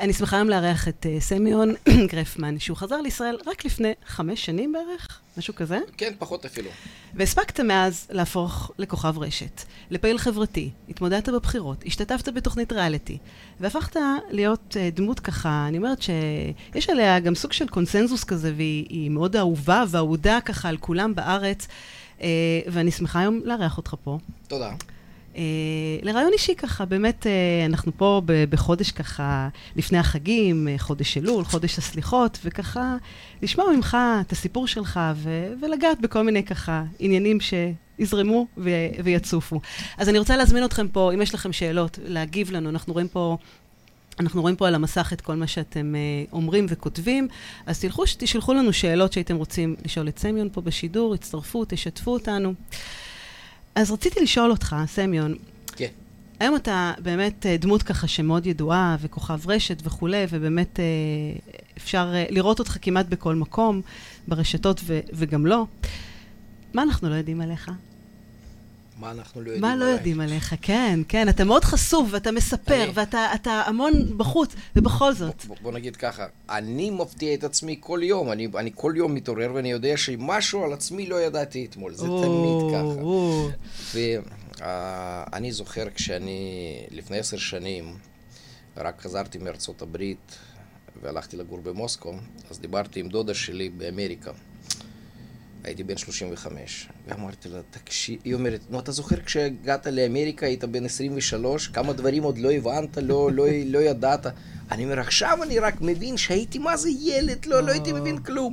אני שמחה היום לארח את uh, סמיון גרפמן, שהוא חזר לישראל רק לפני חמש שנים בערך, משהו כזה. כן, פחות אפילו. והספקת מאז להפוך לכוכב רשת, לפעיל חברתי, התמודדת בבחירות, השתתפת בתוכנית ריאליטי, והפכת להיות uh, דמות ככה, אני אומרת שיש עליה גם סוג של קונסנזוס כזה, והיא מאוד אהובה ואהודה ככה על כולם בארץ, uh, ואני שמחה היום לארח אותך פה. תודה. Uh, לרעיון אישי ככה, באמת, uh, אנחנו פה בחודש ככה, לפני החגים, uh, חודש אלול, חודש הסליחות, וככה, לשמוע ממך את הסיפור שלך ו- ולגעת בכל מיני ככה עניינים שיזרמו ו- ויצופו. אז אני רוצה להזמין אתכם פה, אם יש לכם שאלות, להגיב לנו, אנחנו רואים פה... אנחנו רואים פה על המסך את כל מה שאתם uh, אומרים וכותבים, אז תלכו, תשלחו לנו שאלות שהייתם רוצים לשאול את סמיון פה בשידור, הצטרפו, תשתפו אותנו. אז רציתי לשאול אותך, סמיון, כן. היום אתה באמת אה, דמות ככה שמאוד ידועה, וכוכב רשת וכולי, ובאמת אה, אפשר אה, לראות אותך כמעט בכל מקום, ברשתות ו- וגם לא. מה אנחנו לא יודעים עליך? מה אנחנו לא יודעים מה לא יודעים עליך? כן, כן, אתה מאוד חשוף, ואתה מספר, אני- ואתה המון בחוץ, ובכל זאת. בוא, בוא נגיד ככה, אני מפתיע את עצמי כל יום, אני, אני כל יום מתעורר ואני יודע שמשהו על עצמי לא ידעתי אתמול, זה או, תמיד ככה. או. ואני זוכר כשאני, לפני עשר שנים, רק חזרתי מארצות הברית והלכתי לגור במוסקו, אז דיברתי עם דודה שלי באמריקה. הייתי בן 35, ואמרתי לה, תקשיב, היא אומרת, נו, אתה זוכר כשהגעת לאמריקה, היית בן 23, כמה דברים עוד לא הבנת, לא, לא, לא ידעת. אני אומר, עכשיו אני רק מבין שהייתי מה זה ילד, לא, לא הייתי מבין כלום.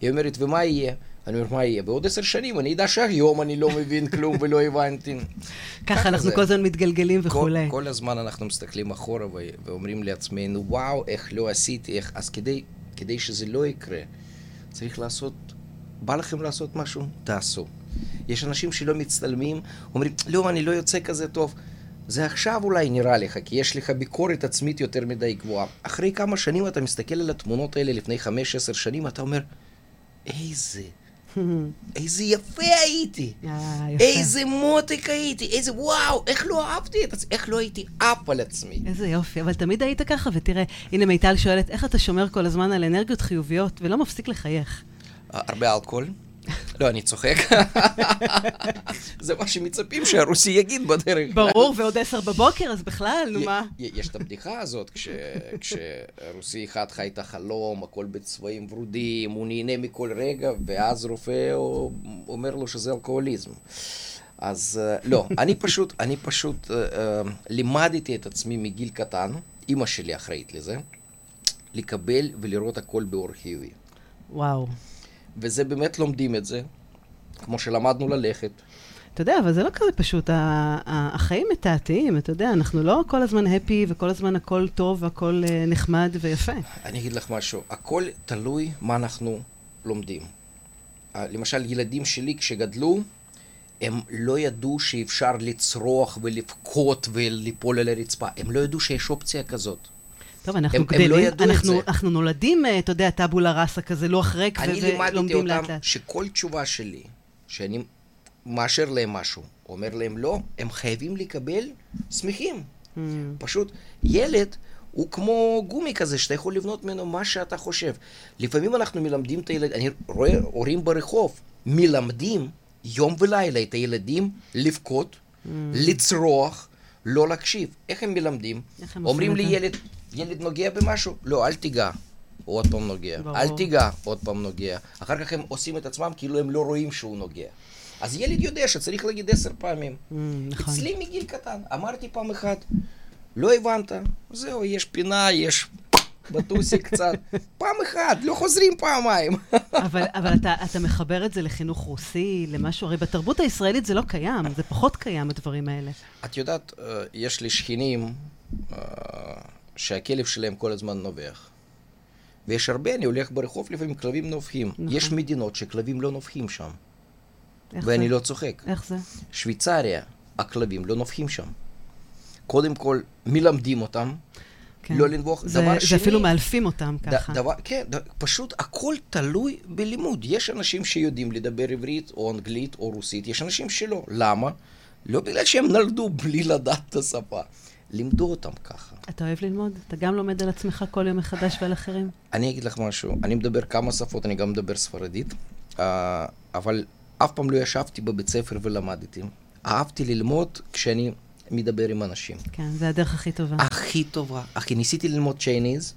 היא אומרת, ומה יהיה? אני אומר, מה יהיה? בעוד עשר שנים אני אדע שהיום אני לא מבין כלום ולא הבנתי. ככה אנחנו. כל הזמן מתגלגלים וכולי. כל הזמן אנחנו מסתכלים אחורה ואומרים לעצמנו, וואו, איך לא עשיתי, איך... אז כדי, כדי שזה לא יקרה, צריך לעשות, בא לכם לעשות משהו? תעשו. יש אנשים שלא מצטלמים, אומרים, לא, אני לא יוצא כזה טוב. זה עכשיו אולי נראה לך, כי יש לך ביקורת עצמית יותר מדי גבוהה. אחרי כמה שנים אתה מסתכל על התמונות האלה לפני חמש, עשר שנים, אתה אומר, איזה, איזה יפה הייתי. אה. איזה מותק הייתי, איזה וואו, איך לא אהבתי את עצמי, איך לא הייתי עף על עצמי. איזה יופי, אבל תמיד היית ככה, ותראה, הנה מיטל שואלת, איך אתה שומר כל הזמן על אנרגיות חיוביות ולא מפסיק לחייך? הרבה אלכוהול? לא, אני צוחק. זה מה שמצפים שהרוסי יגיד בדרך. ברור, ועוד עשר בבוקר, אז בכלל, נו מה? יש את הבדיחה הזאת, כש- כשרוסי אחד חי את החלום, הכל בצבעים ורודים, הוא נהנה מכל רגע, ואז רופא אומר לו שזה אלכוהוליזם. אז אה, לא, אני פשוט, אני פשוט אה, אה, לימדתי את עצמי מגיל קטן, אימא שלי אחראית לזה, לקבל ולראות הכל באור חיובי. וואו. וזה באמת לומדים את זה, כמו שלמדנו ללכת. אתה יודע, אבל זה לא כזה פשוט. החיים מתעתעים, אתה יודע, אנחנו לא כל הזמן הפי וכל הזמן הכל טוב והכל אה, נחמד ויפה. אני אגיד לך משהו, הכל תלוי מה אנחנו לומדים. למשל, ילדים שלי כשגדלו, הם לא ידעו שאפשר לצרוח ולבכות וליפול על הרצפה. הם לא ידעו שיש אופציה כזאת. טוב, אנחנו הם- הם גדלים, לא ידעו את אנחנו, זה. אנחנו נולדים, אה, אתה יודע, טאבולה ראסה כזה, ו- אני לימדתי ולומדים לאט אותם לאט. שכל תשובה שלי, שאני מאשר להם משהו, אומר להם לא, הם חייבים לקבל שמחים. Mm. פשוט ילד הוא כמו גומי כזה, שאתה יכול לבנות ממנו מה שאתה חושב. לפעמים אנחנו מלמדים את הילד, אני רואה הורים ברחוב, מלמדים יום ולילה את הילדים לבכות, Mm. לצרוח, לא להקשיב. איך הם מלמדים? איך הם אומרים לי את ילד, ילד נוגע במשהו? לא, אל תיגע. עוד פעם נוגע. ברור. אל תיגע, עוד פעם נוגע. אחר כך הם עושים את עצמם כאילו הם לא רואים שהוא נוגע. אז ילד יודע שצריך להגיד עשר פעמים. Mm, נכון. אצלי מגיל קטן, אמרתי פעם אחת, לא הבנת, זהו, יש פינה, יש בטוסי קצת. פעם אחת, לא חוזרים פעמיים. אבל, אבל אתה, אתה מחבר את זה לחינוך רוסי, למשהו, הרי בתרבות הישראלית זה לא קיים, זה פחות קיים, הדברים האלה. את יודעת, אה, יש לי שכנים אה, שהכלב שלהם כל הזמן נובח. ויש הרבה, אני הולך ברחוב לפעמים, כלבים נובחים. נכון. יש מדינות שכלבים לא נובחים שם, ואני זה? לא צוחק. איך זה? שוויצריה, הכלבים לא נובחים שם. קודם כל, מלמדים אותם כן. לא לנבוח. זה, דבר זה שני, אפילו מאלפים אותם ככה. דבר, כן, ד, פשוט הכל תלוי בלימוד. יש אנשים שיודעים לדבר עברית או אנגלית או רוסית, יש אנשים שלא. למה? לא בגלל שהם נולדו בלי לדעת את השפה, לימדו אותם ככה. אתה אוהב ללמוד? אתה גם לומד על עצמך כל יום מחדש ועל אחרים? אני אגיד לך משהו, אני מדבר כמה שפות, אני גם מדבר ספרדית, אה, אבל אף פעם לא ישבתי בבית ספר ולמדתי. אהבתי ללמוד כשאני מדבר עם אנשים. כן, זה הדרך הכי טובה. הכי טובה. אחי, ניסיתי ללמוד צ'ייניז,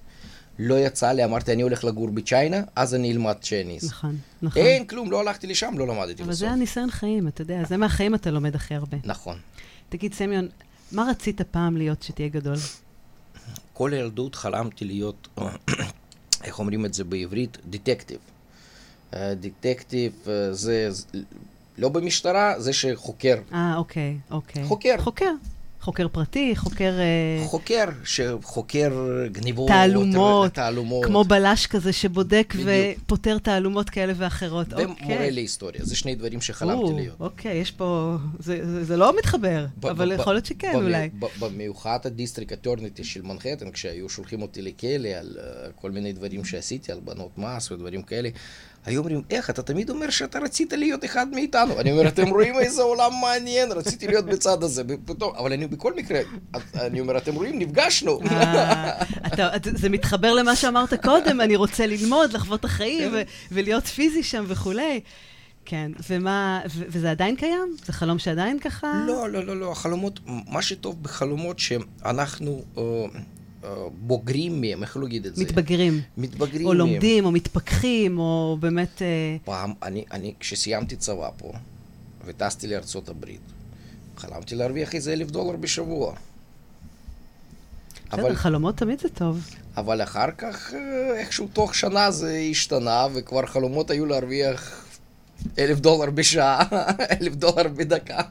לא יצא לי, אמרתי, אני הולך לגור בצ'יינה, אז אני אלמד צ'ייניז. נכון, נכון. אין כלום, לא הלכתי לשם, לא למדתי אבל בסוף. זה הניסיון חיים, אתה יודע, זה מהחיים אתה לומד הכי הרבה. נכון. תגיד, סמיון, מה רצית פעם להיות שתהיה גדול? כל הילדות חלמתי להיות, איך אומרים את זה בעברית? דטקטיב. דטקטיב אה, זה, זה לא במשטרה, זה שחוקר. אה, אוקיי, אוקיי. חוקר. חוקר. חוקר פרטי, חוקר... אה, חוקר, שחוקר גניבות. תעלומות, תעלומות. כמו בלש כזה שבודק בדיוק. ופותר תעלומות כאלה ואחרות. ומורה אוקיי. להיסטוריה, זה שני דברים שחלמתי או, להיות. אוקיי, יש פה... זה, זה, זה לא מתחבר, ב- אבל ב- יכול להיות שכן במ- אולי. ב- במיוחד ה District Attorney של מנהטן, כשהיו שולחים אותי לכלא על אה, כל מיני דברים שעשיתי, על גניבות מס ודברים כאלה, היו אומרים, איך, אתה תמיד אומר שאתה רצית להיות אחד מאיתנו. אני אומר, אתם רואים איזה עולם מעניין, רציתי להיות בצד הזה. פתאום, אבל אני בכל מקרה, אני אומר, אתם רואים, נפגשנו. זה מתחבר למה שאמרת קודם, אני רוצה ללמוד, לחוות את החיים ולהיות פיזי שם וכולי. כן, ומה, ו- וזה עדיין קיים? זה חלום שעדיין ככה? לא, לא, לא, לא, החלומות, מה שטוב בחלומות שאנחנו בוגרים מהם, איך להגיד את זה? מתבגרים. מתבגרים או מהם. לומדים, או מתפכחים, או באמת... אה, פעם, אני, אני, כשסיימתי צבא פה, וטסתי לארצות הברית, חלמתי להרוויח איזה אלף דולר בשבוע. בסדר, חלומות תמיד זה טוב. אבל אחר כך, אה, איכשהו תוך שנה זה השתנה, וכבר חלומות היו להרוויח אלף דולר בשעה, אלף דולר בדקה.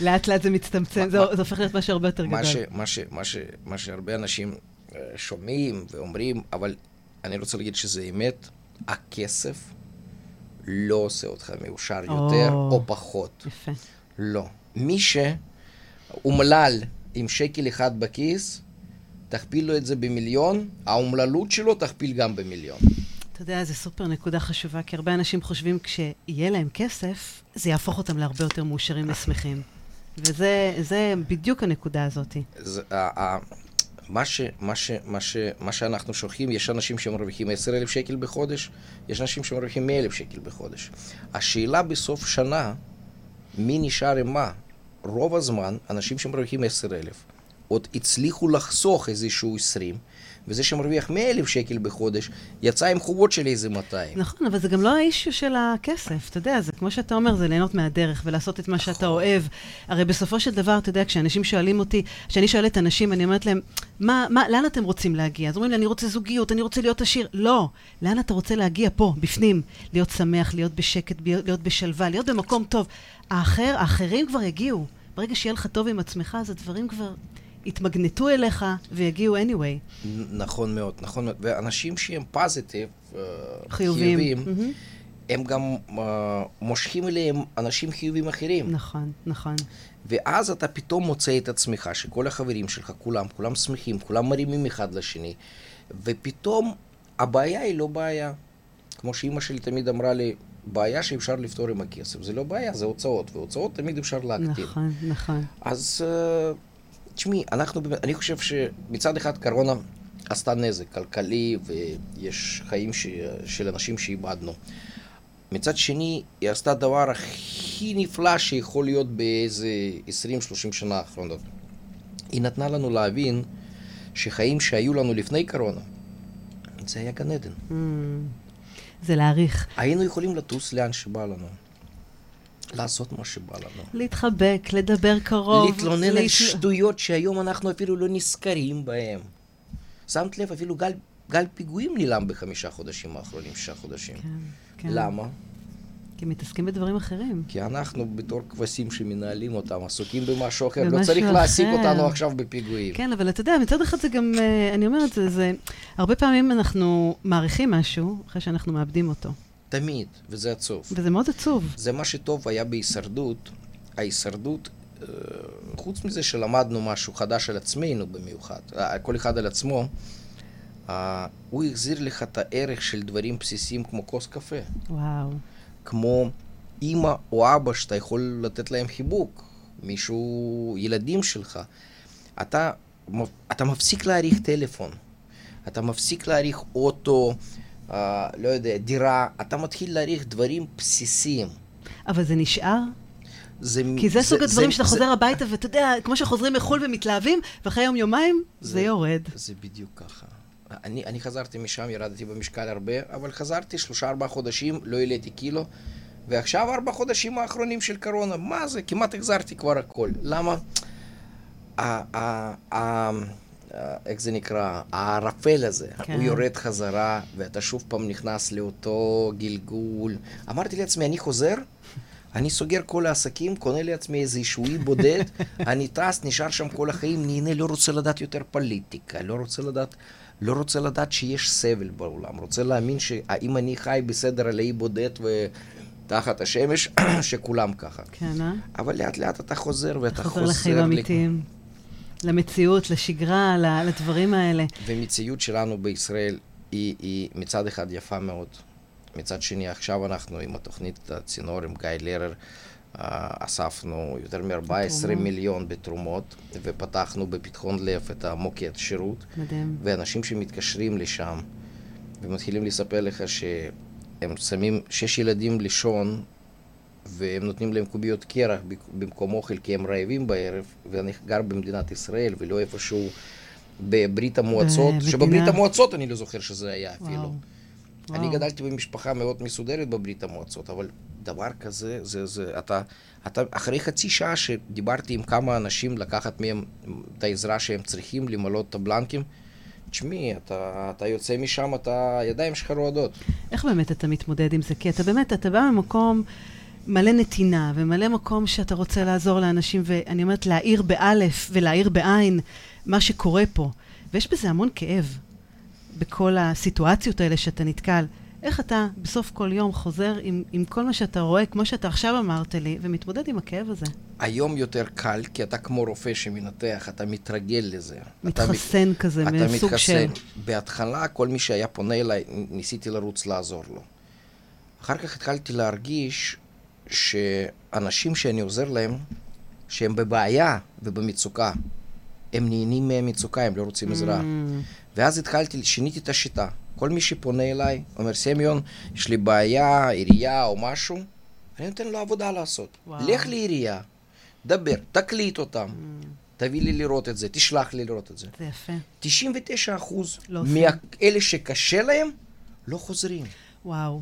לאט לאט זה מצטמצם, זה הופך להיות משהו הרבה יותר גדול. מה, ש, מה, ש, מה שהרבה אנשים אה, שומעים ואומרים, אבל אני רוצה להגיד שזה אמת, הכסף לא עושה אותך מאושר יותר או. או פחות. יפה. לא. מי שאומלל עם שקל אחד בכיס, תכפיל לו את זה במיליון, האומללות שלו תכפיל גם במיליון. אתה יודע, זו סופר נקודה חשובה, כי הרבה אנשים חושבים כשיהיה להם כסף, זה יהפוך אותם להרבה יותר מאושרים ושמחים. וזה זה בדיוק הנקודה הזאת. זה, מה שאנחנו שוכחים, יש אנשים שמרוויחים 10,000 שקל בחודש, יש אנשים שמרוויחים 100,000 שקל בחודש. השאלה בסוף שנה, מי נשאר עם מה? רוב הזמן, אנשים שמרוויחים 10,000, עוד הצליחו לחסוך איזשהו 20, וזה שמרוויח 100,000 שקל בחודש, יצא עם חובות של איזה 200. נכון, אבל זה גם לא האישיו של הכסף, אתה יודע, זה כמו שאתה אומר, זה ליהנות מהדרך ולעשות את מה שאתה נכון. אוהב. הרי בסופו של דבר, אתה יודע, כשאנשים שואלים אותי, כשאני שואלת אנשים, אני אומרת להם, מה, מה, לאן אתם רוצים להגיע? אז אומרים לי, אני רוצה זוגיות, אני רוצה להיות עשיר. לא, לאן אתה רוצה להגיע? פה, בפנים. להיות שמח, להיות בשקט, להיות בשלווה, להיות במקום טוב. האחר, האחרים כבר יגיעו. ברגע שיהיה לך טוב עם עצמך, אז הדברים כבר יתמגנטו אליך ויגיעו anyway. נכון מאוד, נכון מאוד. ואנשים שהם פוזיטיב, אה, חיוביים. חיוביים מהמם. הם גם אה, מושכים אליהם אנשים חיוביים אחרים. נכון, נכון. ואז אתה פתאום מוצא את עצמך, שכל החברים שלך, כולם, כולם שמחים, כולם מרימים אחד לשני, ופתאום הבעיה היא לא בעיה. כמו שאימא שלי תמיד אמרה לי, בעיה שאפשר לפתור עם הכסף. זה לא בעיה, זה הוצאות, והוצאות תמיד אפשר להקטין. נכון, נכון. אז אה, תשמעי, אנחנו באמת, אני חושב שמצד אחד קורונה עשתה נזק כלכלי ויש חיים ש, של אנשים שאיבדנו. מצד שני, היא עשתה דבר הכי נפלא שיכול להיות באיזה 20-30 שנה האחרונות. היא נתנה לנו להבין שחיים שהיו לנו לפני קורונה, זה היה גן עדן. Mm. זה להעריך. היינו יכולים לטוס לאן שבא לנו, לעשות מה שבא לנו. להתחבק, לדבר קרוב. להתלונן על להתל- שטויות שהיום אנחנו אפילו לא נזכרים בהם. שמת לב, אפילו גל, גל פיגועים נעלם בחמישה חודשים האחרונים, שישה חודשים. כן, כן. למה? כי מתעסקים בדברים אחרים. כי אנחנו בתור כבשים שמנהלים אותם, עסוקים במשהו אחר. לא צריך להעסיק אחר. אותנו עכשיו בפיגועים. כן, אבל אתה יודע, מצד אחד זה גם, אה, אני אומרת, זה, זה, הרבה פעמים אנחנו מעריכים משהו אחרי שאנחנו מאבדים אותו. תמיד, וזה עצוב. וזה מאוד עצוב. זה מה שטוב היה בהישרדות. ההישרדות, אה, חוץ מזה שלמדנו משהו חדש על עצמנו במיוחד, אה, כל אחד על עצמו, אה, הוא החזיר לך את הערך של דברים בסיסיים כמו כוס קפה. וואו. כמו אימא או אבא שאתה יכול לתת להם חיבוק, מישהו, ילדים שלך. אתה, אתה מפסיק להעריך טלפון, אתה מפסיק להעריך אוטו, לא יודע, דירה, אתה מתחיל להעריך דברים בסיסיים. אבל זה נשאר? זה, כי זה, זה סוג הדברים שאתה חוזר הביתה, ואתה יודע, כמו שחוזרים מחו"ל ומתלהבים, ואחרי יום-יומיים זה, זה יורד. זה בדיוק ככה. אני, אני חזרתי משם, ירדתי במשקל הרבה, אבל חזרתי שלושה-ארבעה חודשים, לא העליתי קילו, ועכשיו ארבעה חודשים האחרונים של קורונה, מה זה? כמעט החזרתי כבר הכל. למה? איך זה נקרא? הערפל הזה, כן. הוא יורד חזרה, ואתה שוב פעם נכנס לאותו גלגול. אמרתי לעצמי, אני חוזר, אני סוגר כל העסקים, קונה לעצמי איזה ישועי בודד, אני טס, נשאר שם כל החיים, נהנה, לא רוצה לדעת יותר פוליטיקה, לא רוצה לדעת, לא רוצה לדעת שיש סבל בעולם, רוצה להאמין שאם אני חי בסדר על אי בודד ותחת השמש, שכולם ככה. כן, אה? אבל לאט לאט אתה חוזר ואתה חוזר... חוזר לחיים אמיתיים. למציאות, לשגרה, לדברים האלה. ומציאות שלנו בישראל היא, היא מצד אחד יפה מאוד. מצד שני, עכשיו אנחנו עם התוכנית הצינור עם גיא לרר, אה, אספנו יותר מ-14 מיליון בתרומות, ופתחנו בפתחון לב את המוקד שירות. מדהים. ואנשים שמתקשרים לשם ומתחילים לספר לך שהם שמים שש ילדים לישון והם נותנים להם קוביות קרח במקום אוכל כי הם רעבים בערב, ואני גר במדינת ישראל ולא איפשהו בברית המועצות, שבברית המועצות אני לא זוכר שזה היה אפילו. וואו. אני גדלתי במשפחה מאוד מסודרת בברית המועצות, אבל דבר כזה, זה, זה, אתה, אתה, אחרי חצי שעה שדיברתי עם כמה אנשים לקחת מהם את העזרה שהם צריכים למלא את הבלנקים, תשמעי, אתה, אתה יוצא משם, אתה, הידיים שלך רועדות. איך באמת אתה מתמודד עם זה? כי אתה באמת, אתה בא ממקום מלא נתינה, ומלא מקום שאתה רוצה לעזור לאנשים, ואני אומרת, להאיר באלף ולהאיר בעין מה שקורה פה. ויש בזה המון כאב. בכל הסיטואציות האלה שאתה נתקל. איך אתה בסוף כל יום חוזר עם, עם כל מה שאתה רואה, כמו שאתה עכשיו אמרת לי, ומתמודד עם הכאב הזה? היום יותר קל, כי אתה כמו רופא שמנתח, אתה מתרגל לזה. מתחסן אתה, כזה, מסוג של... אתה מתחסן. בהתחלה, כל מי שהיה פונה אליי, ניסיתי לרוץ לעזור לו. אחר כך התחלתי להרגיש שאנשים שאני עוזר להם, שהם בבעיה ובמצוקה, הם נהנים מהמצוקה, הם לא רוצים עזרה. Mm. ואז התחלתי, שיניתי את השיטה. כל מי שפונה אליי, אומר, סמיון, יש לי בעיה, עירייה או משהו, אני נותן לו עבודה לעשות. וואו. לך לעירייה, דבר, תקליט אותם, mm. תביא לי לראות את זה, תשלח לי לראות את זה. זה יפה. 99 אחוז לא מאלה שקשה להם, לא חוזרים. וואו.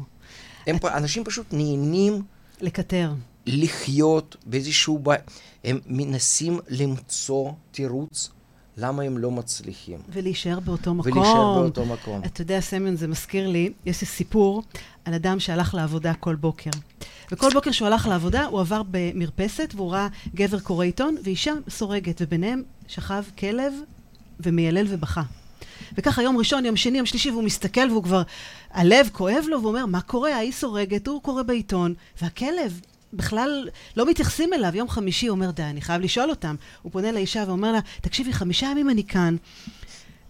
הם את... אנשים פשוט נהנים... לקטר. לחיות באיזשהו... בעיה. הם מנסים למצוא תירוץ למה הם לא מצליחים. ולהישאר באותו מקום. ולהישאר באותו מקום. אתה יודע, סמיון, זה מזכיר לי, יש לי סיפור על אדם שהלך לעבודה כל בוקר. וכל בוקר שהוא הלך לעבודה, הוא עבר במרפסת, והוא ראה גבר קורא עיתון ואישה סורגת, וביניהם שכב כלב ומיילל ובכה. וככה יום ראשון, יום שני, יום שלישי, והוא מסתכל והוא כבר, הלב כואב לו, והוא אומר, מה קורה? ההיא סורגת, הוא קורא בעיתון, והכלב בכלל לא מתייחסים אליו. יום חמישי הוא אומר, די, אני חייב לשאול אותם. הוא פונה לאישה ואומר לה, תקשיבי, חמישה ימים אני כאן.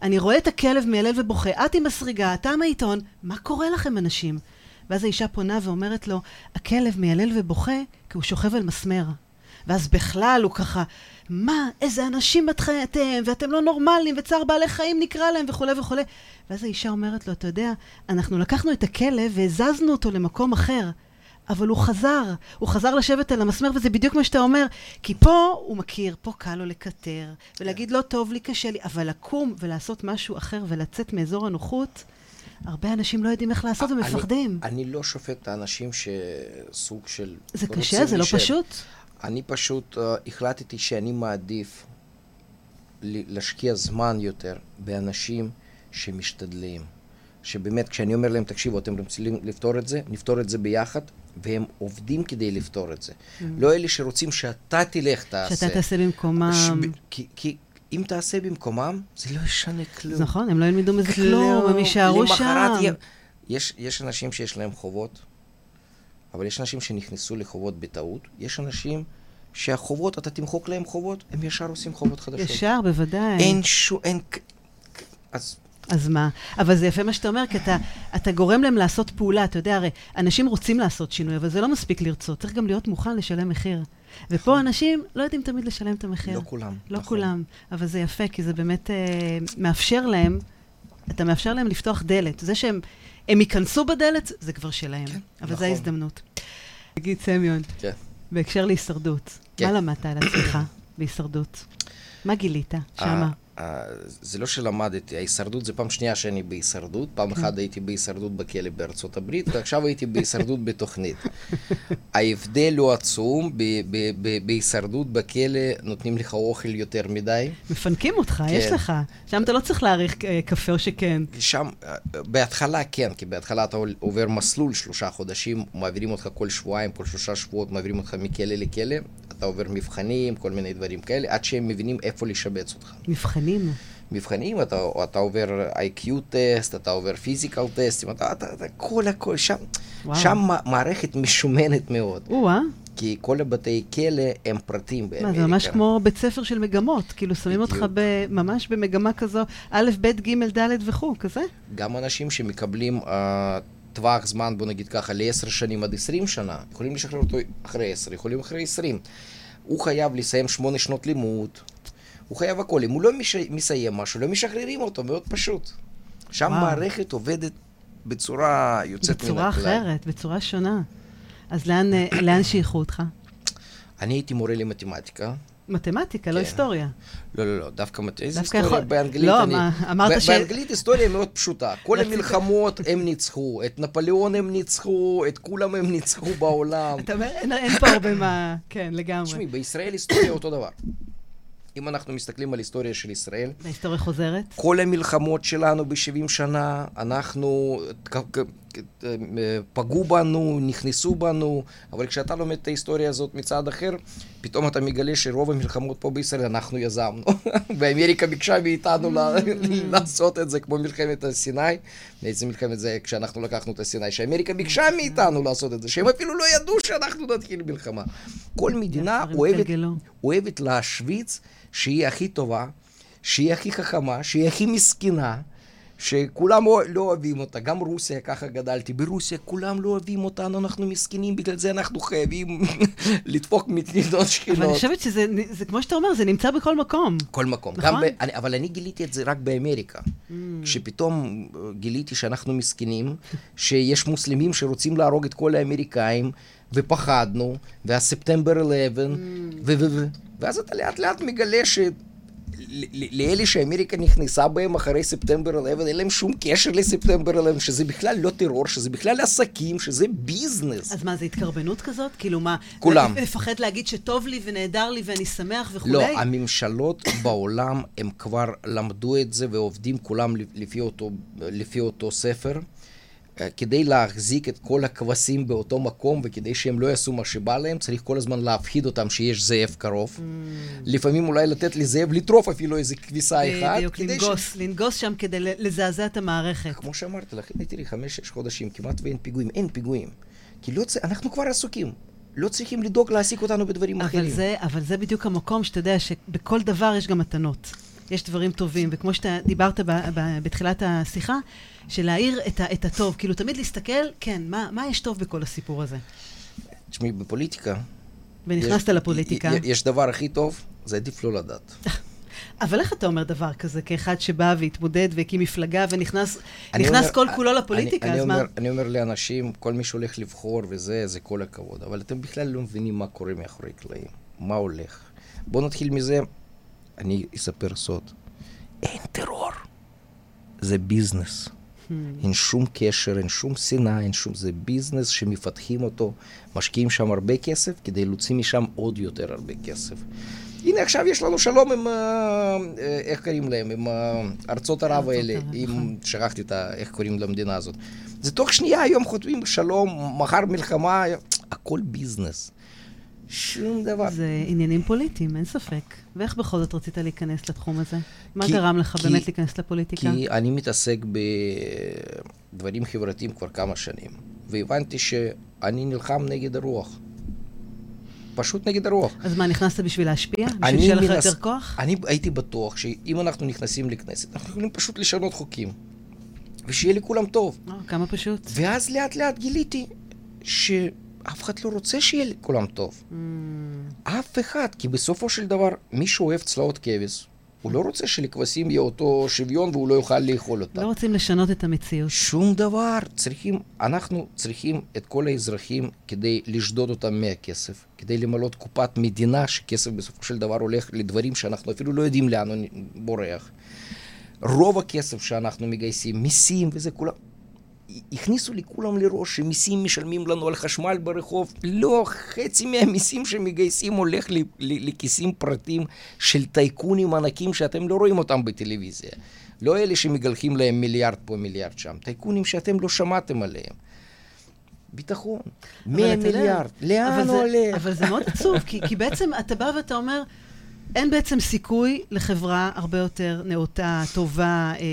אני רואה את הכלב מיילל ובוכה, את עם הסריגה, אתה עם העיתון, מה קורה לכם, אנשים? ואז האישה פונה ואומרת לו, הכלב מיילל ובוכה כי הוא שוכב על מסמר. ואז בכלל הוא ככה, מה, איזה אנשים אתם, ואתם לא נורמלים, וצער בעלי חיים נקרא להם, וכולי וכולי. ואז האישה אומרת לו, אתה יודע, אנחנו לקחנו את הכלב והזזנו אותו למקום אחר. אבל הוא חזר, הוא חזר לשבת על המסמר, וזה בדיוק מה שאתה אומר. כי פה הוא מכיר, פה קל לו לקטר, ולהגיד לא טוב לי, קשה לי, אבל לקום ולעשות משהו אחר ולצאת מאזור הנוחות, הרבה אנשים לא יודעים איך לעשות ומפחדים. אני, אני לא שופט את האנשים שסוג של... זה קשה, זה לא פשוט? אני פשוט uh, החלטתי שאני מעדיף להשקיע זמן יותר באנשים שמשתדלים. שבאמת, כשאני אומר להם, תקשיבו, אתם רוצים לפתור את זה, נפתור את זה ביחד, והם עובדים כדי לפתור את זה. Mm. לא אלה שרוצים שאתה תלך, תעשה. שאתה תעשה במקומם. ש... כי, כי אם תעשה במקומם, זה לא ישנה כלום. נכון, הם לא ילמדו מזה כלום, הם יישארו שם. י... יש, יש אנשים שיש להם חובות, אבל יש אנשים שנכנסו לחובות בטעות. יש אנשים שהחובות, אתה תמחוק להם חובות, הם ישר עושים חובות חדשות. ישר, בוודאי. אין שום, אין... אז אז מה? אבל זה יפה מה שאתה אומר, כי אתה, אתה גורם להם לעשות פעולה. אתה יודע, הרי אנשים רוצים לעשות שינוי, אבל זה לא מספיק לרצות, צריך גם להיות מוכן לשלם מחיר. ופה אנשים לא יודעים תמיד לשלם את המחיר. לא כולם. לא נכון. כולם, אבל זה יפה, כי זה באמת אה, מאפשר להם, אתה מאפשר להם לפתוח דלת. זה שהם הם ייכנסו בדלת, זה כבר שלהם. כן, אבל נכון. זו ההזדמנות. תגיד, סמיון, כן. בהקשר להישרדות, כן. מה למדת על עצמך בהישרדות? מה גילית שמה? זה לא שלמדתי, ההישרדות זה פעם שנייה שאני בהישרדות. פעם אחת הייתי בהישרדות בכלא בארצות הברית, ועכשיו הייתי בהישרדות בתוכנית. ההבדל הוא עצום, בהישרדות בכלא נותנים לך אוכל יותר מדי. מפנקים אותך, יש כן. לך. שם אתה לא צריך להעריך אה, קפה או שכן. שם, אה, בהתחלה כן, כי בהתחלה אתה עובר מסלול שלושה חודשים, מעבירים אותך כל שבועיים, כל שלושה שבועות מעבירים אותך מכלא לכלא, אתה עובר מבחנים, כל מיני דברים כאלה, עד שהם מבינים איפה לשבץ אותך. מבחנים. מבחנים, אתה, אתה עובר IQ טסט, אתה עובר פיזיקל טסטים, אתה, אתה, אתה כל הכל, שם, וואו. שם מערכת משומנת מאוד, או-אה, כי כל הבתי כלא הם פרטיים באמריקה. מה, זה ממש כמו בית ספר של מגמות. כאילו, שמים אותך בדיוק. ב- ממש במגמה כזו, א', ב', ג', ד' וכו', כזה? גם אנשים שמקבלים uh, טווח זמן, בוא נגיד ככה, ל-10 שנים עד 20 שנה, יכולים לשחרר אותו אחרי 10, יכולים אחרי 20. הוא חייב לסיים 8 שנות לימוד, הוא חייב הכל. אם הוא לא מש... מסיים משהו, לא משחררים אותו, מאוד פשוט. שם וואו. מערכת עובדת בצורה יוצאת מן הכלל. בצורה אחרת, בצורה שונה. אז לאן, אה, לאן שייכו אותך? אני הייתי מורה למתמטיקה. מתמטיקה, לא כן. היסטוריה. לא, לא, לא, דווקא דווקא היסטוריה? יכול- באנגלית לא, אני... מה, אמרת ש- באנגלית היסטוריה מאוד פשוטה. כל המלחמות הם ניצחו, את נפוליאון הם ניצחו, את כולם הם ניצחו בעולם. אתה אומר, אין, אין פה הרבה מה... כן, לגמרי. תשמעי, בישראל היסטוריה אותו דבר. אם אנחנו מסתכלים על היסטוריה של ישראל, ההיסטוריה חוזרת? כל המלחמות שלנו ב-70 שנה, אנחנו, פגעו בנו, נכנסו בנו, אבל כשאתה לומד את ההיסטוריה הזאת מצד אחר, פתאום אתה מגלה שרוב המלחמות פה בישראל אנחנו יזמנו. ואמריקה ביקשה מאיתנו לה- לעשות את זה, כמו מלחמת הסיני. איזה מלחמת זה כשאנחנו לקחנו את הסיני, שאמריקה ביקשה מאיתנו לעשות את זה, שהם אפילו לא ידעו שאנחנו נתחיל מלחמה. כל מדינה אוהבת. אוהבת להשוויץ שהיא הכי טובה, שהיא הכי חכמה, שהיא הכי מסכנה, שכולם לא- לא אוהבים אותה. גם רוסיה, ככה גדלתי. ברוסיה כולם לא אוהבים אותנו, אנחנו מסכנים, בגלל זה אנחנו חייבים לדפוק מדינות אבל אני שכנות. חושבת שזה, זה כמו שאתה אומר, זה נמצא בכל מקום. כל מקום. נכון? ב, אני, אבל אני גיליתי את זה רק באמריקה. Mm. כשפתאום אה, גיליתי שאנחנו מסכנים, שיש מוסלמים שרוצים להרוג את כל האמריקאים, ופחדנו, והספטמבר 11, Mm. ו... ו... ו... ואז אתה לאט לאט מגלה ש... לאלה שאמריקה נכנסה בהם אחרי ספטמבר 11, אין להם שום קשר לספטמבר 11, שזה בכלל לא טרור, שזה בכלל עסקים, שזה ביזנס. אז מה, זה התקרבנות כזאת? כאילו מה... כולם. לפחד להגיד שטוב לי ונהדר לי ואני שמח וכולי? לא, הממשלות בעולם הם כבר למדו את זה ועובדים כולם לפי אותו, לפי אותו ספר. אה, כדי להחזיק את כל הכבשים באותו מקום וכדי שהם לא יעשו מה שבא להם, צריך כל הזמן להפחיד אותם שיש זאב קרוב. Mm. לפעמים אולי לתת לזאב לטרוף אפילו איזה כביסה אחת. בדיוק, ש- לנגוס, לנגוס שם כדי לזעזע את המערכת. כמו שאמרתי לך, הנה תראי, חמש-שש חודשים כמעט ואין פיגועים. אין פיגועים. כי לא צ... אנחנו כבר עסוקים. לא צריכים לדאוג להעסיק אותנו בדברים אחרים. אבל זה, אבל זה בדיוק המקום שאתה יודע שבכל דבר יש גם מתנות. יש דברים טובים, וכמו שאתה דיברת ב, ב, בתחילת השיחה, של להאיר את, ה, את הטוב, כאילו תמיד להסתכל, כן, מה, מה יש טוב בכל הסיפור הזה? תשמעי, בפוליטיקה... ונכנסת יש- לפוליטיקה. י- יש דבר הכי טוב, זה עדיף לא לדעת. אבל איך אתה אומר דבר כזה, כאחד שבא והתמודד והקים מפלגה ונכנס אומר- כל כולו לפוליטיקה, אני, אז אני מה? אומר, אני אומר לאנשים, כל מי שהולך לבחור וזה, זה כל הכבוד. אבל אתם בכלל לא מבינים מה קורה מאחורי קלעים. מה הולך. בואו נתחיל מזה, אני אספר סוד. אין טרור. זה ביזנס. Hmm. אין שום קשר, אין שום שנאה, אין שום... זה ביזנס שמפתחים אותו, משקיעים שם הרבה כסף כדי להוציא משם עוד יותר הרבה כסף. הנה עכשיו יש לנו שלום עם, אה, אה, איך קוראים להם, עם אה, ארצות ערב האלה, עם, נכון. שכחתי את ה... איך קוראים למדינה הזאת. זה תוך שנייה היום חותמים שלום, מחר מלחמה, הכל ביזנס. שום דבר. זה עניינים פוליטיים, אין ספק. ואיך בכל זאת רצית להיכנס לתחום הזה? מה כי- גרם לך כי- באמת להיכנס לפוליטיקה? כי אני מתעסק בדברים חברתיים כבר כמה שנים, והבנתי שאני נלחם נגד הרוח. פשוט נגד הרוח. אז מה, נכנסת בשביל להשפיע? בשביל שיהיה לך מנס- יותר כוח? אני הייתי בטוח שאם אנחנו נכנסים לכנסת, אנחנו יכולים פשוט לשנות חוקים, ושיהיה לכולם טוב. אה, כמה פשוט. ואז לאט לאט גיליתי אף אחד לא רוצה שיהיה לכולם טוב. Mm. אף אחד, כי בסופו של דבר, מי שאוהב צלעות כבש, הוא לא רוצה שלכבשים יהיה אותו שוויון והוא לא יוכל לאכול אותה. לא רוצים לשנות את המציאות. שום דבר. צריכים, אנחנו צריכים את כל האזרחים כדי לשדוד אותם מהכסף, כדי למלות קופת מדינה, שכסף בסופו של דבר הולך לדברים שאנחנו אפילו לא יודעים לאן הוא בורח. רוב הכסף שאנחנו מגייסים, מיסים וזה כולם, הכניסו לכולם לראש שמיסים משלמים לנו על חשמל ברחוב. לא, חצי מהמיסים שמגייסים הולך לכיסים פרטיים של טייקונים ענקים שאתם לא רואים אותם בטלוויזיה. לא אלה שמגלחים להם מיליארד פה, מיליארד שם. טייקונים שאתם לא שמעתם עליהם. ביטחון, 100 מיליארד, לאן הוא הולך? אבל זה מאוד עצוב, כי, כי בעצם אתה בא ואתה אומר, אין בעצם סיכוי לחברה הרבה יותר נאותה, טובה, אה, אה,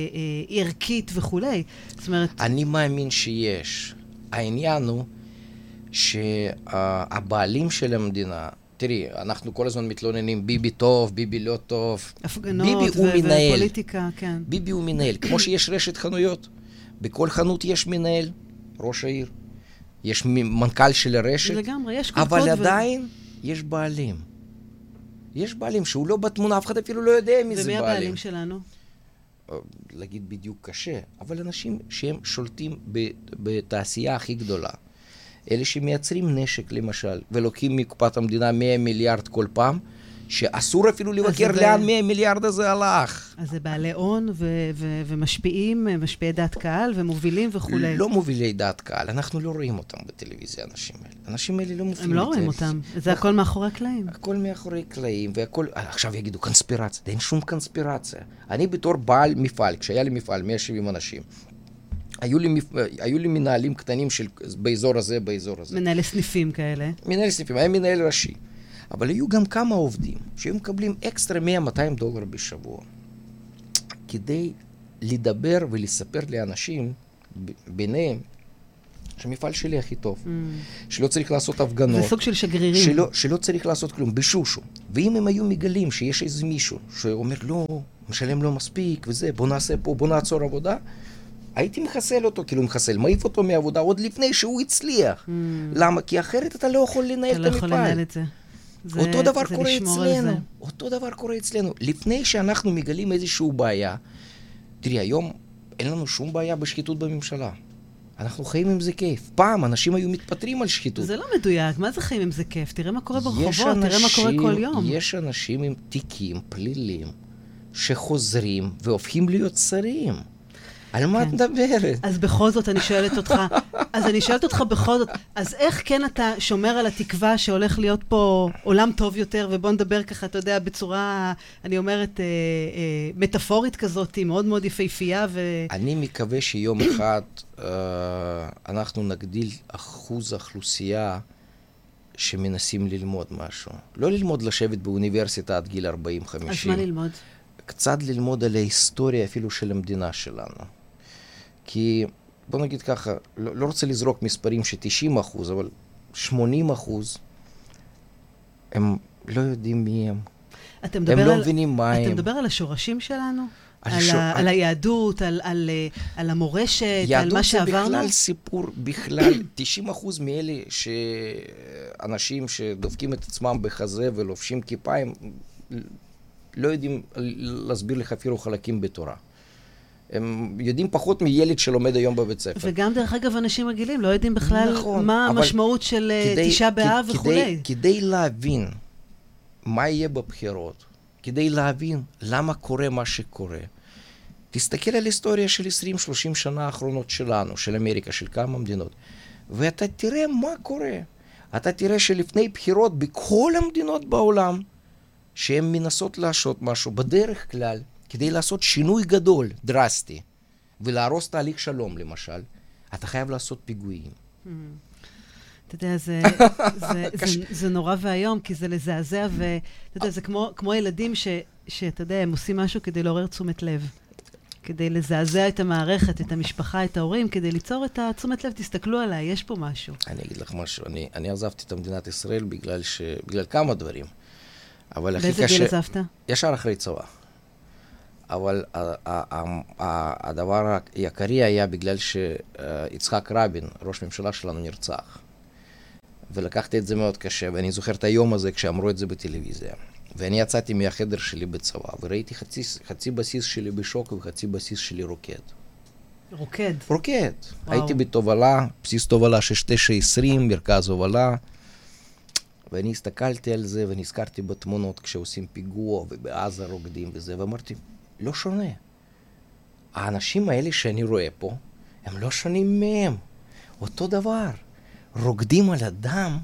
ערכית וכולי. זאת אומרת... אני מאמין שיש. העניין הוא שהבעלים של המדינה, תראי, אנחנו כל הזמן מתלוננים, ביבי טוב, ביבי לא טוב. הפגנות ופוליטיקה, כן. ביבי הוא מנהל. כמו שיש רשת חנויות, בכל חנות יש מנהל, ראש העיר. יש מנכ"ל של הרשת. לגמרי, יש קודקוד. אבל עדיין ו... יש בעלים. יש בעלים שהוא לא בתמונה, אף אחד אפילו לא יודע מי זה בעלים. ומי הבעלים שלנו? אה, להגיד בדיוק קשה, אבל אנשים שהם שולטים בתעשייה הכי גדולה. אלה שמייצרים נשק למשל, ולוקחים מקופת המדינה 100 מיליארד כל פעם, שאסור אפילו לבקר לאן 100 מיליארד הזה הלך. אז זה בעלי הון ו- ו- ומשפיעים, משפיעי דעת קהל ומובילים וכולי. לא מובילי דעת קהל, אנחנו לא רואים אותם בטלוויזיה, האנשים האלה. האנשים האלה לא מופיעים. הם לא רואים אותם, זה הכל מאחורי הקלעים. הכל מאחורי הקלעים, והכל, עכשיו יגידו קונספירציה, אין שום קונספירציה. אני בתור בעל מפעל, כשהיה לי מפעל, 170 אנשים, היו לי, היו לי מנהלים קטנים של, באזור הזה, באזור הזה. מנהלי סניפים כאלה. מנהל סניפים, היה מנהל ראשי. אבל היו גם כמה עובדים שהיו מקבלים אקסטרה 100-200 דולר בשבוע, כדי לדבר ולספר לאנשים, ביניהם, שהמפעל שלי הכי טוב, mm. שלא צריך לעשות הפגנות. זה סוג של שגרירים. שלא, שלא צריך לעשות כלום, בשושו. ואם הם היו מגלים שיש איזה מישהו שאומר, לא, משלם לא מספיק וזה, בוא נעשה פה, בוא נעצור עבודה, הייתי מחסל אותו, כאילו מחסל, מעיף אותו מעבודה עוד לפני שהוא הצליח. Mm. למה? כי אחרת אתה לא יכול לנהל את המפעל. אתה לא יכול לנהל את זה. זה, אותו דבר זה קורה אצלנו. אותו דבר קורה אצלנו. לפני שאנחנו מגלים איזושהי בעיה, תראי, היום אין לנו שום בעיה בשחיתות בממשלה. אנחנו חיים עם זה כיף. פעם אנשים היו מתפטרים על שחיתות. זה לא מדויק, מה זה חיים עם זה כיף? תראה מה קורה ברחובות, אנשים, תראה מה קורה כל יום. יש אנשים עם תיקים פלילים שחוזרים והופכים להיות שרים. על מה את כן. מדברת? אז בכל זאת אני שואלת אותך, אז אני שואלת אותך בכל זאת, אז איך כן אתה שומר על התקווה שהולך להיות פה עולם טוב יותר, ובוא נדבר ככה, אתה יודע, בצורה, אני אומרת, אה, אה, מטאפורית כזאת, מאוד מאוד יפהפייה ו... אני מקווה שיום אחד אה, אנחנו נגדיל אחוז האוכלוסייה שמנסים ללמוד משהו. לא ללמוד לשבת באוניברסיטה עד גיל 40-50. אז מה ללמוד? קצת ללמוד על ההיסטוריה אפילו של המדינה שלנו. כי בוא נגיד ככה, לא, לא רוצה לזרוק מספרים ש-90 אחוז, אבל 80 אחוז, הם לא יודעים מי הם. הם לא על, מבינים מה אתה הם. אתה מדבר על השורשים שלנו? על, על, שור... ה, על היהדות, על, על, על המורשת, על מה שעברנו? יהדות זה בכלל סיפור, בכלל, 90 אחוז מאלה שאנשים שדופקים את עצמם בחזה ולובשים כיפה, הם לא יודעים להסביר לך אפילו חלקים בתורה. הם יודעים פחות מילד שלומד היום בבית ספר. וגם, דרך אגב, אנשים רגילים לא יודעים בכלל נכון, מה המשמעות של אה, תשעה באב וכולי. כדי, כדי להבין מה יהיה בבחירות, כדי להבין למה קורה מה שקורה, תסתכל על היסטוריה של 20-30 שנה האחרונות שלנו, של אמריקה, של כמה מדינות, ואתה תראה מה קורה. אתה תראה שלפני בחירות בכל המדינות בעולם, שהן מנסות לעשות משהו, בדרך כלל, כדי לעשות שינוי גדול, דרסטי, ולהרוס תהליך שלום, למשל, אתה חייב לעשות פיגועים. אתה יודע, זה, זה, זה, זה נורא ואיום, כי זה לזעזע, ואתה יודע, זה כמו, כמו ילדים ש, שאתה יודע, הם עושים משהו כדי לעורר תשומת לב. כדי לזעזע את המערכת, את המשפחה, את ההורים, כדי ליצור את התשומת לב, תסתכלו עליי, יש פה משהו. אני אגיד לך משהו, אני, אני עזבתי את מדינת ישראל בגלל, ש... בגלל כמה דברים. אבל הכי קשה... באיזה גיל עזבת? ישר אחרי צבא. אבל הדבר העיקרי היה בגלל שיצחק רבין, ראש ממשלה שלנו, נרצח. ולקחתי את זה מאוד קשה, ואני זוכר את היום הזה כשאמרו את זה בטלוויזיה. ואני יצאתי מהחדר שלי בצבא, וראיתי חצי, חצי בסיס שלי בשוק וחצי בסיס שלי רוקד. רוקד. רוקד. וואו. הייתי בתובלה, בסיס תובלה של 920, מרכז הובלה. ואני הסתכלתי על זה ונזכרתי בתמונות כשעושים פיגוע ובעזה רוקדים וזה, ואמרתי, לא שונה. האנשים האלה שאני רואה פה, הם לא שונים מהם. אותו דבר. רוקדים על הדם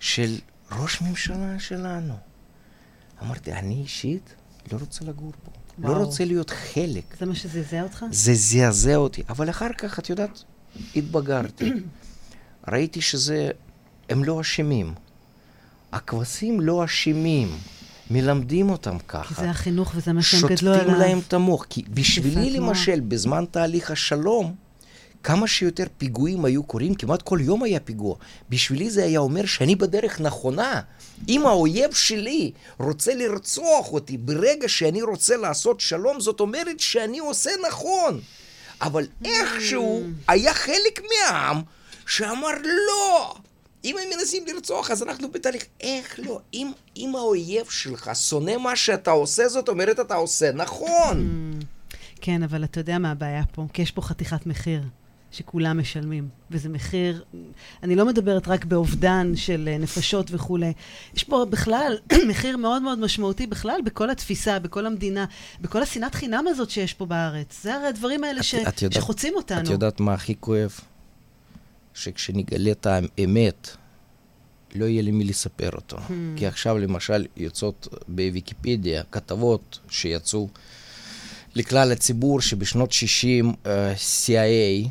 של ראש ממשלה שלנו. אמרתי, אני אישית לא רוצה לגור פה. לא וואו. לא רוצה להיות חלק. זה מה שזעזע אותך? זה זעזע אותי. אבל אחר כך, את יודעת, התבגרתי. ראיתי שזה, הם לא אשמים. הכבשים לא אשמים. מלמדים אותם ככה. כי זה החינוך וזה מה שהם גדלו עליו. שותים להם את המוח. כי בשבילי, למשל, בזמן תהליך השלום, כמה שיותר פיגועים היו קורים, כמעט כל יום היה פיגוע. בשבילי זה היה אומר שאני בדרך נכונה. אם האויב שלי רוצה לרצוח אותי ברגע שאני רוצה לעשות שלום, זאת אומרת שאני עושה נכון. אבל איכשהו היה חלק מהעם שאמר לא. אם הם מנסים לרצוח, אז אנחנו בתהליך. איך לא? אם, אם האויב שלך שונא מה שאתה עושה, זאת אומרת אתה עושה נכון. כן, אבל אתה יודע מה הבעיה פה? כי יש פה חתיכת מחיר. שכולם משלמים, וזה מחיר, אני לא מדברת רק באובדן של אה, נפשות וכולי, יש פה בכלל מחיר מאוד מאוד משמעותי בכלל בכל התפיסה, בכל המדינה, בכל השנאת חינם הזאת שיש פה בארץ. זה הרי הדברים האלה את, ש, את יודעת, שחוצים אותנו. את יודעת מה הכי כואב? שכשנגלה את האמת, לא יהיה למי לספר אותו. Hmm. כי עכשיו למשל יוצאות בוויקיפדיה כתבות שיצאו לכלל הציבור שבשנות 60 uh, CIA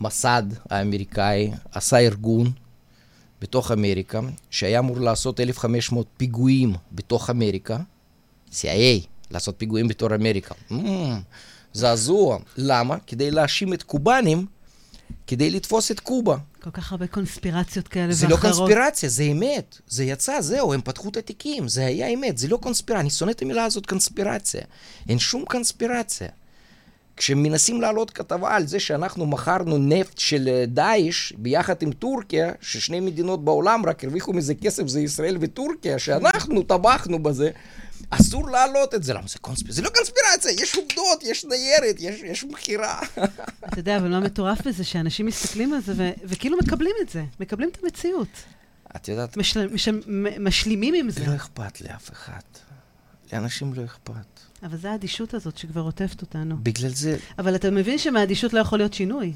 מסד האמריקאי עשה ארגון בתוך אמריקה, שהיה אמור לעשות 1,500 פיגועים בתוך אמריקה, CIA, לעשות פיגועים בתור אמריקה. Mm, זעזוע. למה? כדי להאשים את קובנים, כדי לתפוס את קובה. כל כך הרבה קונספירציות כאלה זה ואחרות. זה לא קונספירציה, זה אמת. זה יצא, זהו, הם פתחו את התיקים, זה היה אמת, זה לא קונספירציה. אני שונא את המילה הזאת קונספירציה. אין שום קונספירציה. כשמנסים להעלות כתבה על זה שאנחנו מכרנו נפט של אה, דאעש ביחד עם טורקיה, ששני מדינות בעולם רק הרוויחו מזה כסף, זה ישראל וטורקיה, שאנחנו טבחנו בזה, אסור להעלות את זה. למה זה קונספירציה? זה לא קונספירציה, יש עובדות, יש ניירת, יש, יש מכירה. אתה יודע, אבל מה מטורף בזה? שאנשים מסתכלים על זה ו- וכאילו מקבלים את זה, מקבלים את המציאות. את יודעת... משל... מש... משלימים עם זה. לא אכפת לאף אחד. לאנשים לא אכפת. אבל זה האדישות הזאת שכבר עוטפת אותנו. בגלל זה... אבל אתה מבין שמהאדישות לא יכול להיות שינוי.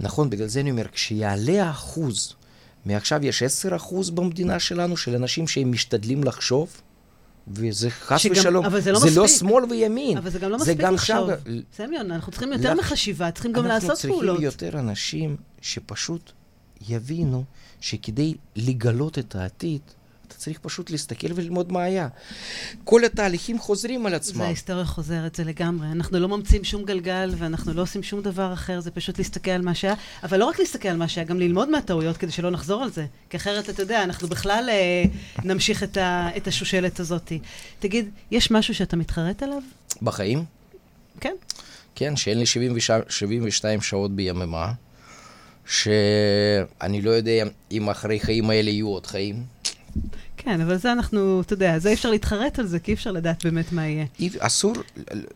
נכון, בגלל זה אני אומר, כשיעלה האחוז, מעכשיו יש 10 אחוז במדינה שלנו של אנשים שהם משתדלים לחשוב, וזה חס שגם, ושלום, אבל זה לא זה מספיק. לא שמאל וימין. אבל זה גם לא מספיק גם לחשוב. שם... סמיון, אנחנו צריכים יותר לח... מחשיבה, צריכים גם לעשות פעולות. אנחנו צריכים יותר אנשים שפשוט יבינו שכדי לגלות את העתיד, אתה צריך פשוט להסתכל וללמוד מה היה. כל התהליכים חוזרים על עצמם. זה ההיסטוריה חוזרת, זה לגמרי. אנחנו לא ממציאים שום גלגל ואנחנו לא עושים שום דבר אחר, זה פשוט להסתכל על מה שהיה. אבל לא רק להסתכל על מה שהיה, גם ללמוד מהטעויות כדי שלא נחזור על זה. כי אחרת, אתה יודע, אנחנו בכלל אה, נמשיך את, ה, את השושלת הזאת. תגיד, יש משהו שאתה מתחרט עליו? בחיים? כן. כן, שאין לי 72 שעות ביממה. שאני לא יודע אם אחרי חיים האלה יהיו עוד חיים. כן, אבל זה אנחנו, אתה יודע, זה אי אפשר להתחרט על זה, כי אי אפשר לדעת באמת מה יהיה. אסור,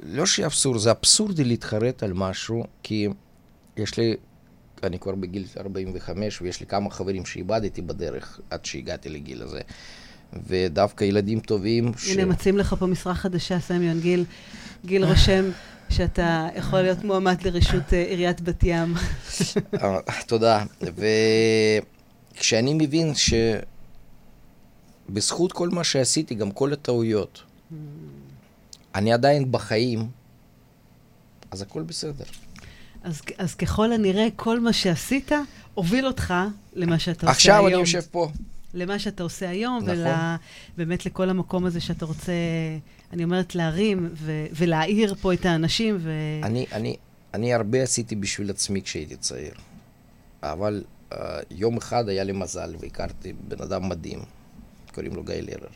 לא שאסור, זה אבסורדי להתחרט על משהו, כי יש לי, אני כבר בגיל 45, ויש לי כמה חברים שאיבדתי בדרך עד שהגעתי לגיל הזה. ודווקא ילדים טובים ש... הנה, מציעים לך פה משרה חדשה, סמיון גיל. גיל רושם שאתה יכול להיות מועמד לרשות אה, עיריית בת ים. אה, תודה. וכשאני מבין ש... בזכות כל מה שעשיתי, גם כל הטעויות, mm. אני עדיין בחיים, אז הכל בסדר. אז, אז ככל הנראה, כל מה שעשית הוביל אותך למה שאתה עושה היום. עכשיו אני יושב פה. למה שאתה עושה היום, נכון. ובאמת לכל המקום הזה שאתה רוצה, אני אומרת, להרים ו- ולהעיר פה את האנשים. ו... אני, אני, אני הרבה עשיתי בשביל עצמי כשהייתי צעיר, אבל uh, יום אחד היה לי מזל והכרתי בן אדם מדהים. קוראים לו גיא לרר.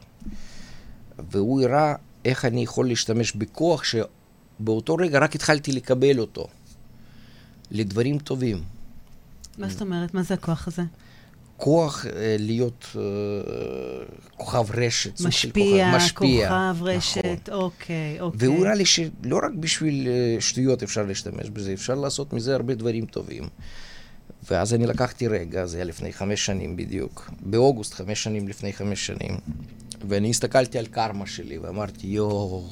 והוא הראה איך אני יכול להשתמש בכוח שבאותו רגע רק התחלתי לקבל אותו לדברים טובים. מה זאת אומרת? מה זה הכוח הזה? כוח אה, להיות אה, כוכב רשת, משפיע, כוכב, משפיע. כוכב, רשת, נכון. אוקיי, אוקיי. והוא הראה לי שלא רק בשביל אה, שטויות אפשר להשתמש בזה, אפשר לעשות מזה הרבה דברים טובים. ואז אני לקחתי רגע, זה היה לפני חמש שנים בדיוק, באוגוסט, חמש שנים לפני חמש שנים, ואני הסתכלתי על קרמה שלי ואמרתי, יואו,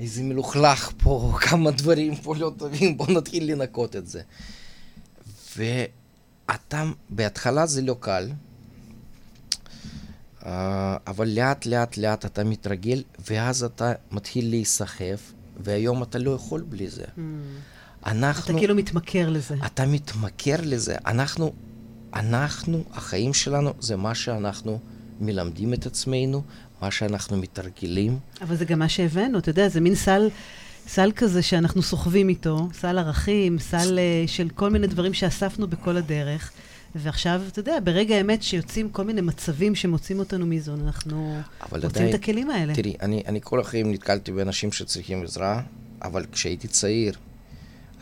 איזה מלוכלך פה, כמה דברים פה לא טובים, בוא נתחיל לנקות את זה. ואתה, בהתחלה זה לא קל, אה, אבל לאט לאט לאט אתה מתרגל, ואז אתה מתחיל להיסחף, והיום אתה לא יכול בלי זה. Mm. אנחנו... אתה כאילו מתמכר לזה. אתה מתמכר לזה. אנחנו, אנחנו, החיים שלנו זה מה שאנחנו מלמדים את עצמנו, מה שאנחנו מתרגלים. אבל זה גם מה שהבאנו, אתה יודע, זה מין סל, סל כזה שאנחנו סוחבים איתו, סל ערכים, סל uh, של כל מיני דברים שאספנו בכל הדרך. ועכשיו, אתה יודע, ברגע האמת שיוצאים כל מיני מצבים שמוצאים אותנו מאיזון, אנחנו מוצאים עדיין, את הכלים האלה. תראי, אני, אני כל החיים נתקלתי באנשים שצריכים עזרה, אבל כשהייתי צעיר,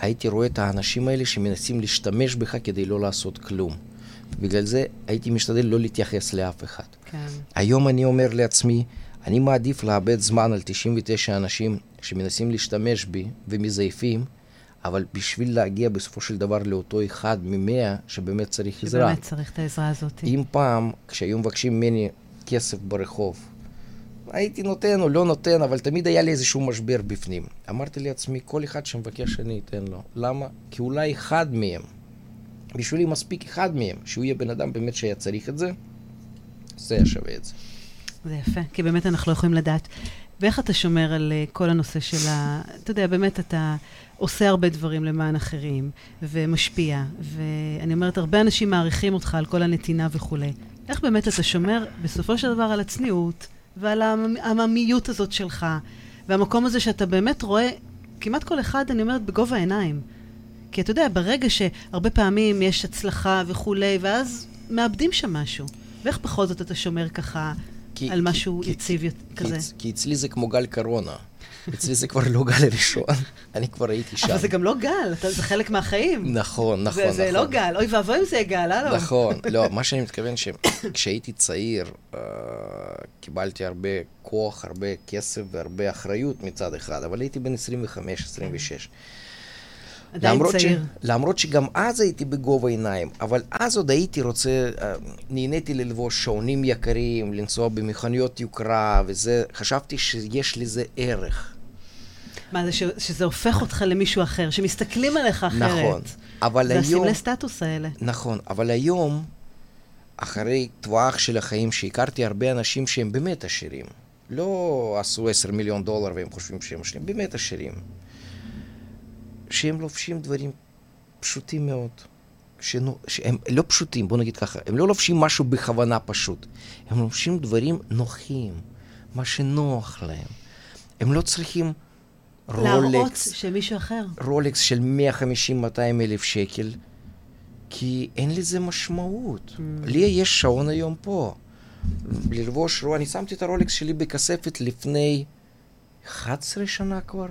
הייתי רואה את האנשים האלה שמנסים להשתמש בך כדי לא לעשות כלום. בגלל זה הייתי משתדל לא להתייחס לאף אחד. כן. היום אני אומר לעצמי, אני מעדיף לאבד זמן על 99 אנשים שמנסים להשתמש בי ומזייפים, אבל בשביל להגיע בסופו של דבר לאותו אחד ממאה שבאמת צריך עזרה. שבאמת צריך את העזרה הזאת. אם פעם, כשהיו מבקשים ממני כסף ברחוב, הייתי נותן או לא נותן, אבל תמיד היה לי איזשהו משבר בפנים. אמרתי לעצמי, כל אחד שמבקש אני אתן לו. למה? כי אולי אחד מהם, בשבילי מספיק אחד מהם, שהוא יהיה בן אדם באמת שהיה צריך את זה, זה היה שווה את זה. זה יפה, כי באמת אנחנו לא יכולים לדעת. ואיך אתה שומר על uh, כל הנושא של ה... אתה יודע, באמת אתה עושה הרבה דברים למען אחרים, ומשפיע, ואני אומרת, הרבה אנשים מעריכים אותך על כל הנתינה וכולי. איך באמת אתה שומר בסופו של דבר על הצניעות, ועל העממיות הזאת שלך, והמקום הזה שאתה באמת רואה כמעט כל אחד, אני אומרת, בגובה העיניים. כי אתה יודע, ברגע שהרבה פעמים יש הצלחה וכולי, ואז מאבדים שם משהו. ואיך בכל זאת אתה שומר ככה כי, על משהו כי, יציב כי, כזה? כי, כי אצלי זה כמו גל קורונה. אצלי זה כבר לא גל ראשון, אני כבר הייתי שם. אבל זה גם לא גל, זה חלק מהחיים. נכון, נכון, זה, נכון. זה לא גל, אוי ואבוי אם זה גל, הלו. נכון, לא, מה שאני מתכוון שכשהייתי צעיר, uh, קיבלתי הרבה כוח, הרבה כסף והרבה אחריות מצד אחד, אבל הייתי בן 25-26. עדיין צעיר. ש... למרות שגם אז הייתי בגובה עיניים, אבל אז עוד הייתי רוצה, אה, נהניתי ללבוש שעונים יקרים, לנסוע במכוניות יוקרה, וזה, חשבתי שיש לזה ערך. מה זה, ש... שזה הופך אותך למישהו אחר, שמסתכלים עליך אחרת. נכון, אבל זה היום... הסמלי סטטוס האלה. נכון, אבל היום, אחרי טווח של החיים, שהכרתי הרבה אנשים שהם באמת עשירים, לא עשו עשר מיליון דולר והם חושבים שהם עשירים, באמת עשירים. שהם לובשים דברים פשוטים מאוד. שנו, שהם לא פשוטים, בוא נגיד ככה, הם לא לובשים משהו בכוונה פשוט, הם לובשים דברים נוחים, מה שנוח להם. הם לא צריכים להראות רולקס, שמישהו אחר. רולקס של 150-200 אלף שקל, כי אין לזה משמעות. Mm. לי יש שעון היום פה. ללבוש, אני שמתי את הרולקס שלי בכספת לפני 11 שנה כבר.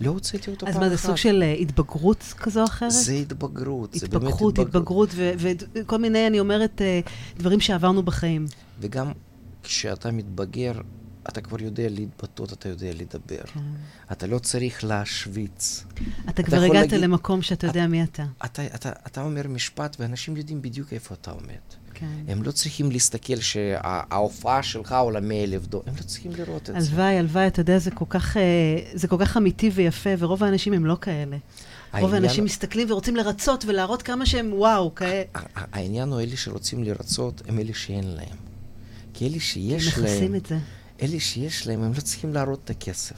לא הוצאתי אותו פעם אז אחת. מה, זה סוג של uh, התבגרות כזו או אחרת? זה התבגרות, זה באמת התפכחות, התבגרות, וכל מיני, אני אומרת, uh, דברים שעברנו בחיים. וגם כשאתה מתבגר, אתה כבר יודע להתבטאות, אתה יודע לדבר. כן. אתה לא צריך להשוויץ. אתה כבר יכול הגעת להגיד- למקום שאתה יודע מי אתה. אתה, אתה, אתה אומר משפט, ואנשים יודעים בדיוק איפה אתה עומד. כן. הם לא צריכים להסתכל שההופעה שלך עולה 100 אלף דולר, הם לא צריכים לראות את זה. הלוואי, הלוואי, אתה יודע, זה כל כך, אה, זה כל כך אמיתי ויפה, ורוב האנשים הם לא כאלה. רוב העניין- האנשים מסתכלים ורוצים לרצות ולהראות כמה שהם וואו, כאלה. העניין הוא אלה שרוצים לרצות, הם אלה שאין להם. כי אלה שיש מכסים להם, את זה. אלה שיש להם, הם לא צריכים להראות את הכסף.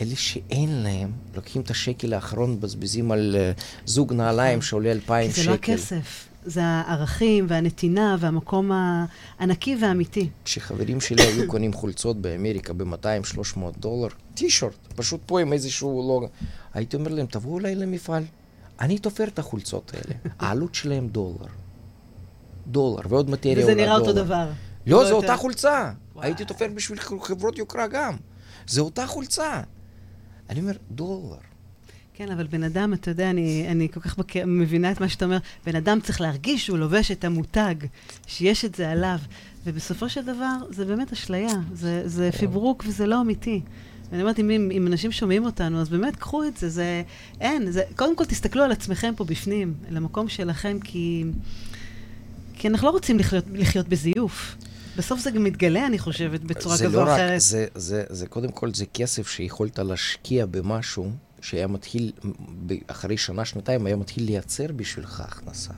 אלה שאין להם, לוקחים את השקל האחרון, מבזבזים על uh, זוג נעליים שעולה אלפיים שקל. זה לא הכסף, זה הערכים והנתינה והמקום הענקי והאמיתי. כשחברים שלי היו קונים חולצות באמריקה ב-200-300 דולר, טישורט, פשוט פה עם איזשהו לוגו, הייתי אומר להם, תבואו אליי למפעל, אני תופר את החולצות האלה. העלות שלהם דולר. דולר, ועוד מטריה וזה עולה נראה אותו דולר. דבר. לא, זו יותר. אותה חולצה. הייתי תופר בשביל חברות יוקרה גם. זו אותה חולצה. אני אומר, דולר. כן, אבל בן אדם, אתה יודע, אני, אני כל כך בק... מבינה את מה שאתה אומר, בן אדם צריך להרגיש שהוא לובש את המותג, שיש את זה עליו, ובסופו של דבר, זה באמת אשליה, זה, זה פיברוק וזה לא אמיתי. ואני אומרת, אם, אם אנשים שומעים אותנו, אז באמת קחו את זה, זה... אין, זה... קודם כל תסתכלו על עצמכם פה בפנים, למקום שלכם, כי... כי אנחנו לא רוצים לחיות, לחיות בזיוף. בסוף זה גם מתגלה, אני חושבת, בצורה כזו או לא אחרת. רק, זה, זה, זה קודם כל, זה כסף שיכולת להשקיע במשהו שהיה מתחיל, אחרי שנה, שנתיים, היה מתחיל לייצר בשבילך הכנסה.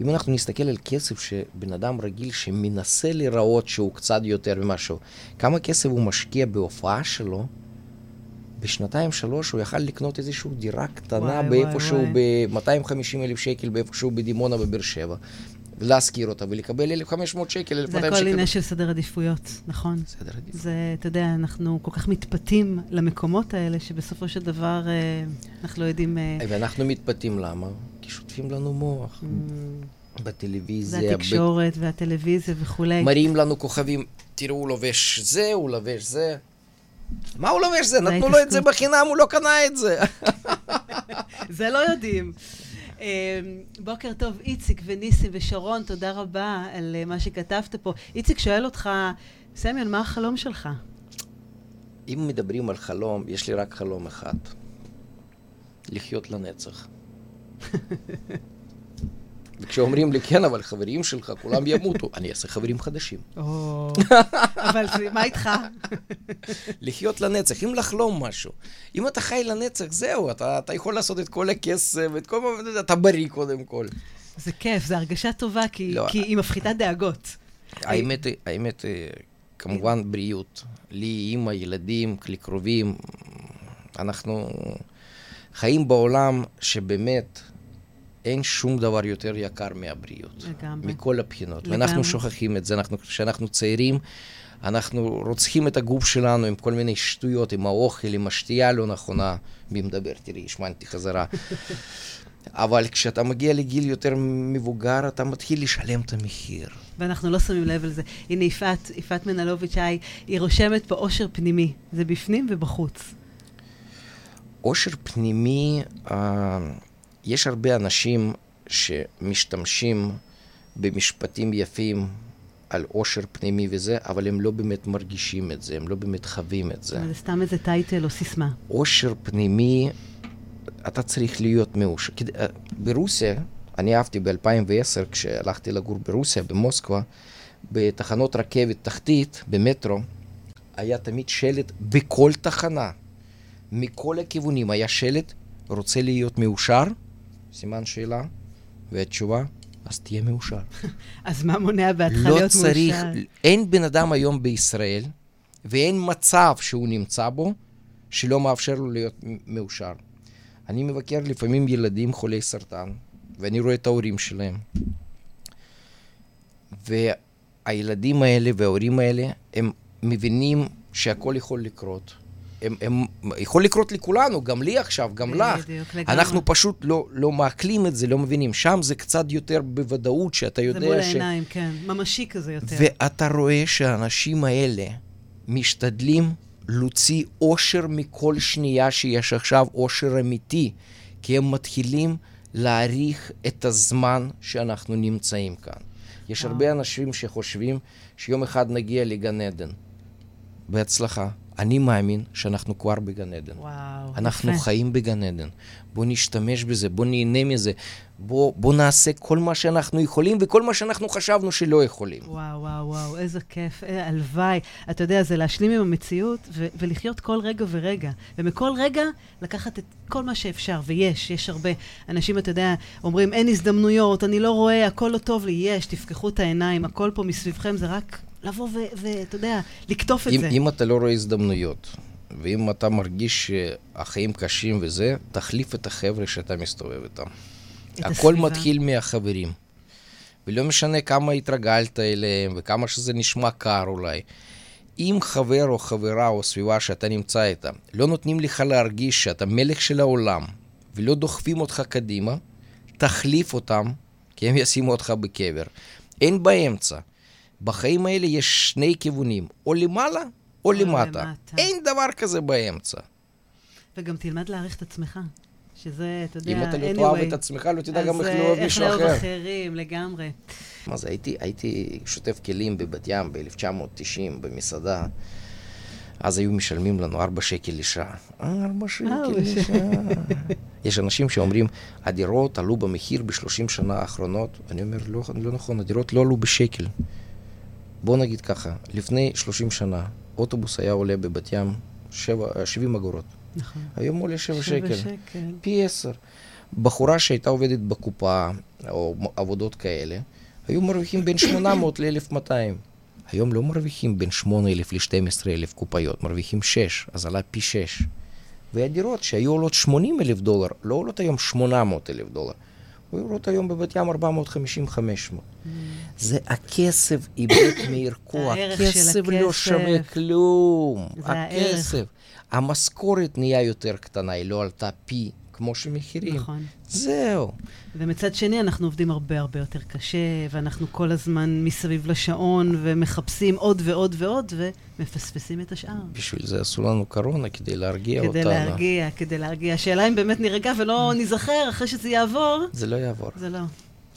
אם אנחנו נסתכל על כסף שבן אדם רגיל שמנסה לראות שהוא קצת יותר ממשהו, כמה כסף הוא משקיע בהופעה שלו, בשנתיים שלוש הוא יכל לקנות איזושהי דירה קטנה באיפשהו ב-250 אלף שקל, באיפשהו בדימונה בבאר שבע. להשכיר אותה ולקבל 1,500 שקל, 1,200 שקל. זה הכל עניין של סדר עדיפויות, נכון? סדר עדיפויות. זה, אתה יודע, אנחנו כל כך מתפתים למקומות האלה, שבסופו של דבר אה, אנחנו לא יודעים... אה, ואנחנו מתפתים למה? כי שוטפים לנו מוח. Mm. בטלוויזיה. זה התקשורת ב... והטלוויזיה וכולי. מראים לנו כוכבים, תראו, הוא לובש זה, הוא לובש זה. מה הוא לובש זה? נתנו לו את זה בחינם, הוא לא קנה את זה. זה לא יודעים. אמ, בוקר טוב, איציק וניסים ושרון, תודה רבה על אה, מה שכתבת פה. איציק שואל אותך, סמיון, מה החלום שלך? אם מדברים על חלום, יש לי רק חלום אחד. לחיות לנצח. וכשאומרים לי, כן, אבל חברים שלך, כולם ימותו, אני אעשה חברים חדשים. אבל מה איתך? לחיות לנצח, אם לחלום משהו. אם אתה חי לנצח, זהו, אתה, אתה יכול לעשות את כל הכסף, את כל מה, אתה בריא קודם כל. זה כיף, זו הרגשה טובה, כי, לא, כי היא מפחיתה דאגות. האמת, האמת, כמובן בריאות. לי, אימא, ילדים, לקרובים, אנחנו חיים בעולם שבאמת... אין שום דבר יותר יקר מהבריאות. לגמרי. מכל הבחינות. לגמרי. ואנחנו שוכחים את זה. אנחנו, כשאנחנו צעירים, אנחנו רוצחים את הגוף שלנו עם כל מיני שטויות, עם האוכל, עם השתייה הלא נכונה. מי מדבר? תראי, השמנתי חזרה. אבל כשאתה מגיע לגיל יותר מבוגר, אתה מתחיל לשלם את המחיר. ואנחנו לא שמים לב לזה. הנה יפעת, יפעת מנלוביץ', היא רושמת פה עושר פנימי. זה בפנים ובחוץ. עושר פנימי, אה, יש הרבה אנשים שמשתמשים במשפטים יפים על עושר פנימי וזה, אבל הם לא באמת מרגישים את זה, הם לא באמת חווים את זה. זה סתם איזה טייטל או סיסמה. עושר פנימי, אתה צריך להיות מאושר. אה, ברוסיה, אני אהבתי ב-2010, כשהלכתי לגור ברוסיה, במוסקבה, בתחנות רכבת תחתית, במטרו, היה תמיד שלט בכל תחנה, מכל הכיוונים היה שלט, רוצה להיות מאושר, סימן שאלה, והתשובה, אז תהיה מאושר. אז מה מונע בעדך לא להיות צריך, מאושר? אין בן אדם היום בישראל, ואין מצב שהוא נמצא בו, שלא מאפשר לו להיות מאושר. אני מבקר לפעמים ילדים חולי סרטן, ואני רואה את ההורים שלהם. והילדים האלה וההורים האלה, הם מבינים שהכל יכול לקרות. הם, הם, יכול לקרות לכולנו, גם לי עכשיו, גם לך. בדיוק, לגמרי. אנחנו פשוט לא, לא מעכלים את זה, לא מבינים. שם זה קצת יותר בוודאות, שאתה יודע ש... זה מול העיניים, כן. ממשי כזה יותר. ואתה רואה שהאנשים האלה משתדלים להוציא אושר מכל שנייה שיש עכשיו, אושר אמיתי, כי הם מתחילים להעריך את הזמן שאנחנו נמצאים כאן. יש הרבה אנשים שחושבים שיום אחד נגיע לגן עדן. בהצלחה. אני מאמין שאנחנו כבר בגן עדן. וואו, אנחנו יפה. חיים בגן עדן. בואו נשתמש בזה, בואו נהנה מזה, בואו בוא נעשה כל מה שאנחנו יכולים וכל מה שאנחנו חשבנו שלא יכולים. וואו, וואו, וואו, איזה כיף, אה, הלוואי. אתה יודע, זה להשלים עם המציאות ו- ולחיות כל רגע ורגע. ומכל רגע לקחת את כל מה שאפשר, ויש, יש הרבה. אנשים, אתה יודע, אומרים, אין הזדמנויות, אני לא רואה, הכל לא טוב לי. יש, תפקחו את העיניים, הכל פה מסביבכם זה רק לבוא ואתה יודע, לקטוף את אם, זה. אם אתה לא רואה הזדמנויות, ואם אתה מרגיש שהחיים קשים וזה, תחליף את החבר'ה שאתה מסתובב איתם. הכל הסביבה. מתחיל מהחברים. ולא משנה כמה התרגלת אליהם וכמה שזה נשמע קר אולי. אם חבר או חברה או סביבה שאתה נמצא איתה לא נותנים לך להרגיש שאתה מלך של העולם ולא דוחפים אותך קדימה, תחליף אותם, כי הם ישימו אותך בקבר. אין באמצע. בחיים האלה יש שני כיוונים, או למעלה או, למטה. למטה. אין דבר כזה באמצע. וגם תלמד להעריך את עצמך. שזה, אתה יודע, אם אתה לא. תאהב את עצמך, לא תדע גם אז, איך אה, לאהוב מישהו איך לאהוב אחר. אחרים, לגמרי. זה, הייתי, הייתי שוטף כלים בבת ים ב-1990 במסעדה, אז היו משלמים לנו 4 שקל לשעה. 4 שקל ארבע לשעה. יש אנשים שאומרים, הדירות עלו במחיר ב-30 שנה האחרונות. אני אומר, לא, לא נכון, הדירות לא עלו בשקל. בוא נגיד ככה, לפני 30 שנה, אוטובוס היה עולה בבת ים 7, 70 אגורות. נכון. היום עולה 7 שבע שקל. שקל. פי עשר. בחורה שהייתה עובדת בקופה, או עבודות כאלה, היו מרוויחים בין 800 ל-1200. היום לא מרוויחים בין 8,000 ל-12,000 קופאיות, מרוויחים 6, אז עלה פי 6. והדירות שהיו עולות 80 אלף דולר, לא עולות היום 800 אלף דולר, היו עולות היום בבת ים 450-500. זה הכסף איבד מערכו, הכסף לא. שווה כלום. הכסף. המשכורת נהיה יותר קטנה, היא לא עלתה פי כמו שמחירים. נכון. זהו. ומצד שני, אנחנו עובדים הרבה הרבה יותר קשה, ואנחנו כל הזמן מסביב לשעון, ומחפשים עוד ועוד ועוד, ומפספסים את השאר. בשביל זה עשו לנו קורונה, כדי להרגיע כדי אותנו. להרגיע, כדי להרגיע. השאלה אם באמת נירגע ולא ניזכר אחרי שזה יעבור, זה לא יעבור. זה לא.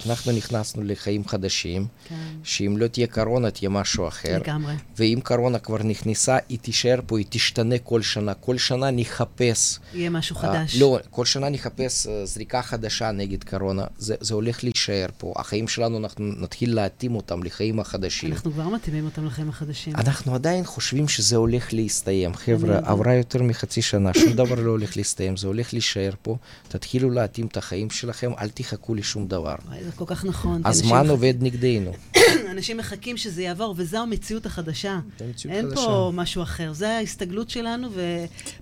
אנחנו נכנסנו לחיים חדשים, כן, שאם לא תהיה קורונה, תהיה משהו אחר. לגמרי. ואם קורונה כבר נכנסה, היא תישאר פה, היא תשתנה כל שנה. כל שנה נחפש. יהיה משהו אה, חדש. לא, כל שנה נחפש אה, זריקה חדשה נגד קורונה. זה, זה הולך להישאר פה. החיים שלנו, אנחנו נתחיל להתאים אותם לחיים החדשים. אנחנו כבר מתאימים אותם לחיים החדשים. אנחנו עדיין חושבים שזה הולך להסתיים. חבר'ה, עברה יותר מחצי שנה, שום דבר לא הולך להסתיים, זה הולך להישאר פה. תתחילו להתאים את החיים שלכם, אל תחכו לשום דבר. וואי, זה כל כך נכון. הזמן עובד נגדנו. אנשים מחכים שזה יעבור, וזו המציאות החדשה. זו המציאות אין חדשה. פה משהו אחר. זה ההסתגלות שלנו,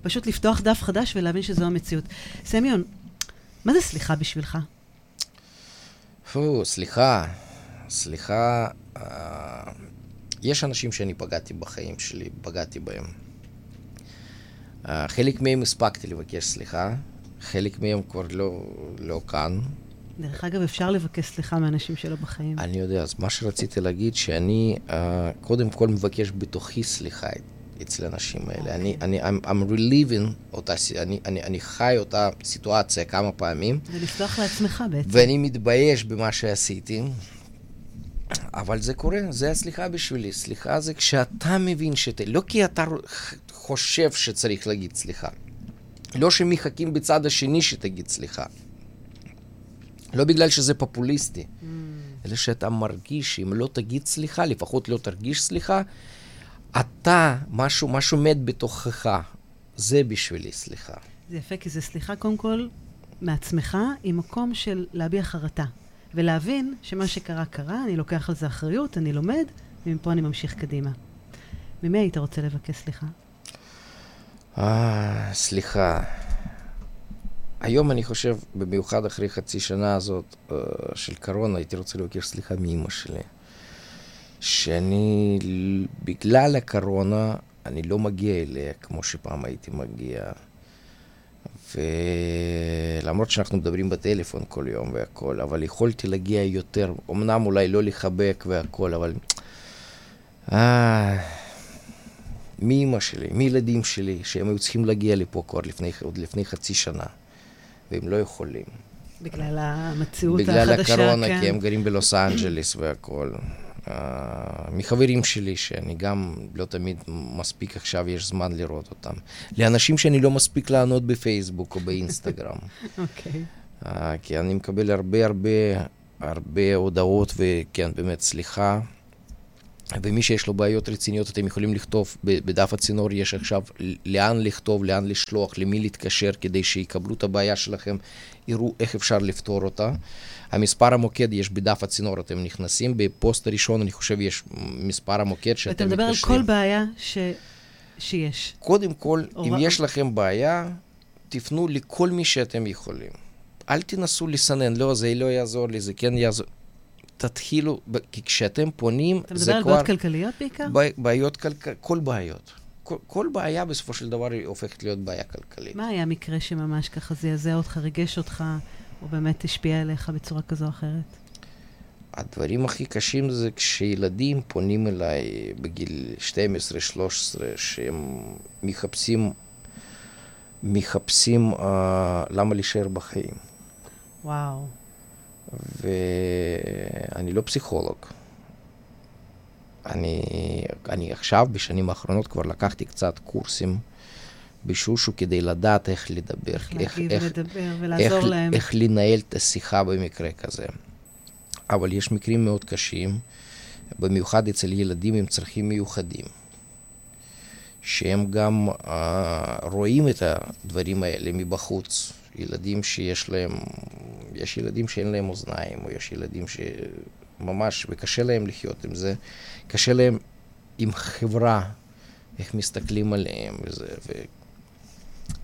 ופשוט לפתוח דף חדש ולהבין שזו המציאות. סמיון, מה זה סליחה בשבילך? פו, סליחה, סליחה. אה, יש אנשים שאני פגעתי בחיים שלי, פגעתי בהם. אה, חלק מהם הספקתי לבקש סליחה, חלק מהם כבר לא, לא כאן. דרך אגב, אפשר לבקש סליחה מאנשים שלא בחיים. אני יודע, אז מה שרציתי להגיד, שאני אה, קודם כל מבקש בתוכי סליחה אצל האנשים האלה. אני, אני, I'm, I'm reliving אותה, אני, אני, אני חי אותה סיטואציה כמה פעמים. זה לפתוח לעצמך בעצם. ואני מתבייש במה שעשיתי, אבל זה קורה, זה הסליחה בשבילי. סליחה זה כשאתה מבין שאתה... לא כי אתה חושב שצריך להגיד סליחה. לא שמחכים בצד השני שתגיד סליחה. לא בגלל שזה פופוליסטי, Mm. אלא שאתה מרגיש שאם לא תגיד סליחה, לפחות לא תרגיש סליחה, אתה, משהו, משהו מת בתוכך. זה בשבילי סליחה. זה יפה, כי זה סליחה קודם כל מעצמך, עם מקום של להביע חרטה. ולהבין שמה שקרה, קרה, אני לוקח על זה אחריות, אני לומד, ומפה אני ממשיך קדימה. ממי היית רוצה לבקש סליחה? אה, סליחה. היום אני חושב, במיוחד אחרי חצי שנה הזאת אה, של קורונה, הייתי רוצה לבקש סליחה מאימא שלי. שאני, בגלל הקורונה, אני לא מגיע אליה כמו שפעם הייתי מגיע. ולמרות שאנחנו מדברים בטלפון כל יום והכל, אבל יכולתי להגיע יותר, אמנם אולי לא לחבק והכל, אבל... אה... מאימא שלי, מילדים שלי, שהם היו צריכים להגיע לפה כבר לפני, עוד לפני חצי שנה, והם לא יכולים. בגלל המציאות בגלל החדשה, הקורונה, כן. כי הם גרים בלוס אנג'לס והכל. Uh, מחברים שלי, שאני גם לא תמיד מספיק עכשיו, יש זמן לראות אותם. לאנשים שאני לא מספיק לענות בפייסבוק או באינסטגרם. אוקיי. uh, כי אני מקבל הרבה הרבה הרבה הודעות, וכן, באמת, סליחה. ומי שיש לו בעיות רציניות, אתם יכולים לכתוב, בדף הצינור יש עכשיו לאן לכתוב, לאן לשלוח, למי להתקשר, כדי שיקבלו את הבעיה שלכם, יראו איך אפשר לפתור אותה. המספר המוקד יש בדף הצינור, אתם נכנסים, בפוסט הראשון, אני חושב, יש מספר המוקד שאתם ואתה מתקשרים. מדבר על כל בעיה ש... שיש. קודם כל, אם הוראה- יש לכם בעיה, תפנו לכל מי שאתם יכולים. אל תנסו לסנן, לא, זה לא יעזור לי, זה כן יעזור. תתחילו, כי כשאתם פונים, אתה זה מדבר על כבר... בעיות כלכליות בעיקר? בעיות כלכליות, כל בעיות. כל, כל בעיה בסופו של דבר היא הופכת להיות בעיה כלכלית. מה היה מקרה שממש ככה זעזע אותך, ריגש אותך, או באמת השפיע עליך בצורה כזו או אחרת? הדברים הכי קשים זה כשילדים פונים אליי בגיל 12-13, שהם מחפשים מחפשים uh, למה להישאר בחיים. וואו. ואני לא פסיכולוג. אני, אני עכשיו, בשנים האחרונות, כבר לקחתי קצת קורסים בשושו כדי לדעת איך לדבר. איך להגיב ולדבר ולעזור איך, להם. איך לנהל את השיחה במקרה כזה. אבל יש מקרים מאוד קשים, במיוחד אצל ילדים עם צרכים מיוחדים, שהם גם uh, רואים את הדברים האלה מבחוץ. ילדים שיש להם, יש ילדים שאין להם אוזניים, או יש ילדים שממש, וקשה להם לחיות עם זה, קשה להם עם חברה, איך מסתכלים עליהם וזה,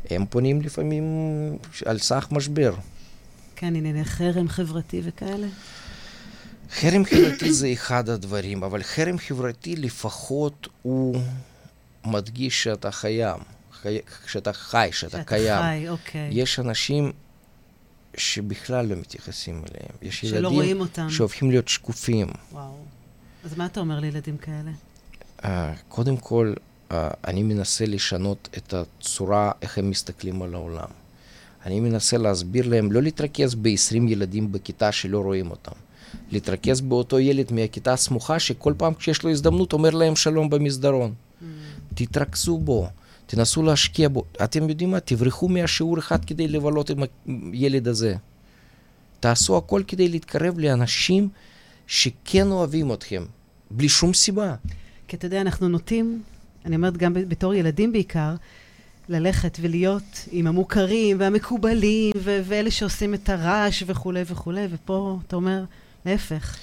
והם פונים לפעמים על סך משבר. כן, ענייני חרם חברתי וכאלה. חרם חברתי זה אחד הדברים, אבל חרם חברתי לפחות הוא מדגיש שאתה חייב. כשאתה חי, שאתה קיים. שאתה חי, אוקיי. יש אנשים שבכלל לא מתייחסים אליהם. יש שלא ילדים רואים אותם. שהופכים להיות שקופים. וואו. אז מה אתה אומר לילדים כאלה? Uh, קודם כל, uh, אני מנסה לשנות את הצורה, איך הם מסתכלים על העולם. אני מנסה להסביר להם לא להתרכז ב-20 ילדים בכיתה שלא רואים אותם. להתרכז באותו ילד מהכיתה הסמוכה, שכל פעם כשיש לו הזדמנות אומר להם שלום במסדרון. Mm. תתרכזו בו. תנסו להשקיע בו. אתם יודעים מה? תברחו מהשיעור אחד כדי לבלות עם הילד הזה. תעשו הכל כדי להתקרב לאנשים שכן אוהבים אתכם, בלי שום סיבה. כי אתה יודע, אנחנו נוטים, אני אומרת גם בתור ילדים בעיקר, ללכת ולהיות עם המוכרים והמקובלים ו- ואלה שעושים את הרעש וכולי וכולי, ופה אתה אומר, להפך.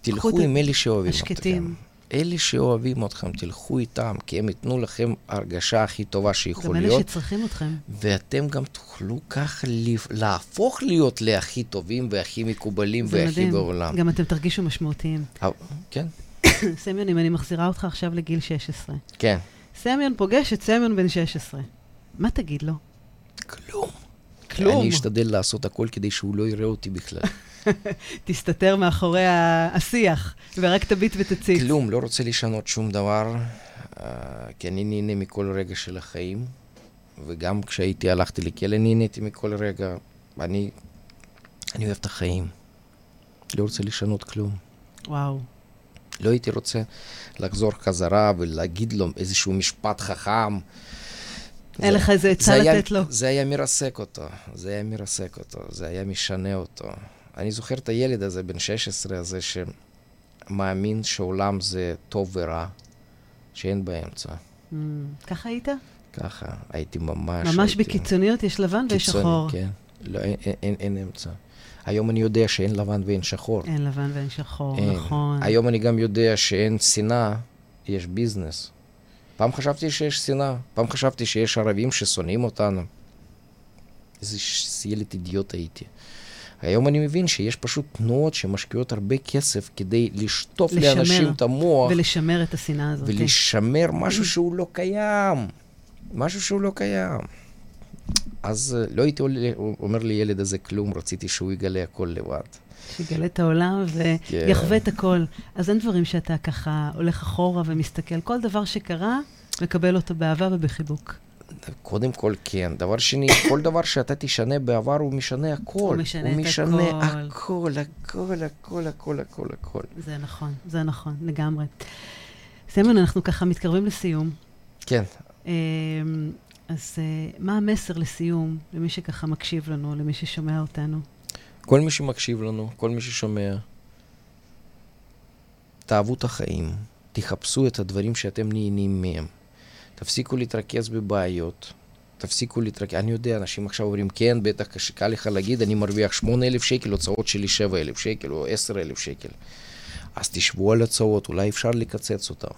תלכו עם אלה שאוהבים אתכם. אלה שאוהבים אתכם, תלכו איתם, כי הם ייתנו לכם הרגשה הכי טובה שיכול להיות. גם אלה שצריכים אתכם. ואתם גם תוכלו ככה להפוך להיות להכי טובים והכי מקובלים והכי מדהים. בעולם. גם אתם תרגישו משמעותיים. כן. סמיון, אם אני מחזירה אותך עכשיו לגיל 16. כן. סמיון פוגש את סמיון בן 16. מה תגיד לו? כלום. כלום. אני אשתדל לעשות הכל כדי שהוא לא יראה אותי בכלל. תסתתר מאחורי השיח, ורק תביט ותציץ. כלום, לא רוצה לשנות שום דבר, כי אני נהנה מכל רגע של החיים, וגם כשהייתי, הלכתי לכלא, נהניתי מכל רגע. אני, אני אוהב את החיים. לא רוצה לשנות כלום. וואו. לא הייתי רוצה לחזור חזרה ולהגיד לו איזשהו משפט חכם. אין לך איזה עצה לתת לו. זה היה מרסק אותו, זה היה מרסק אותו, זה היה משנה אותו. אני זוכר את הילד הזה, בן 16 הזה, שמאמין שעולם זה טוב ורע, שאין באמצע. Mm, ככה היית? ככה, הייתי ממש... ממש הייתי... בקיצוניות יש לבן ויש שחור. כן, לא, אין, אין, אין, אין אמצע. היום אני יודע שאין לבן ואין שחור. אין לבן ואין שחור, אין. נכון. היום אני גם יודע שאין שנאה, יש ביזנס. פעם חשבתי שיש שנאה, פעם חשבתי שיש ערבים ששונאים אותנו. איזה ילד אידיוט הייתי. היום אני מבין שיש פשוט תנועות שמשקיעות הרבה כסף כדי לשטוף לשמר, לאנשים את המוח. ולשמר את השנאה הזאת. ולשמר משהו שהוא לא קיים. משהו שהוא לא קיים. אז לא הייתי אומר לילד הזה כלום, רציתי שהוא יגלה הכל לבד. שיגלה את העולם ויחווה את הכל. אז אין דברים שאתה ככה הולך אחורה ומסתכל. כל דבר שקרה, מקבל אותו באהבה ובחיבוק. קודם כל כן. דבר שני, כל דבר שאתה תשנה בעבר, הוא משנה הכל. הוא משנה הוא את משנה הכל. הכל, הכל, הכל, הכל, הכל, הכל. זה נכון, זה נכון, לגמרי. סמון, אנחנו ככה מתקרבים לסיום. כן. אז מה המסר לסיום למי שככה מקשיב לנו, למי ששומע אותנו? כל מי שמקשיב לנו, כל מי ששומע, תאהבו את החיים, תחפשו את הדברים שאתם נהנים מהם. תפסיקו להתרכז בבעיות, תפסיקו להתרכז. אני יודע, אנשים עכשיו אומרים, כן, בטח קל לך להגיד, אני מרוויח 8,000 שקל, הוצאות שלי 7,000 שקל או 10,000 שקל. אז תשבו על הצעות, אולי אפשר לקצץ אותם.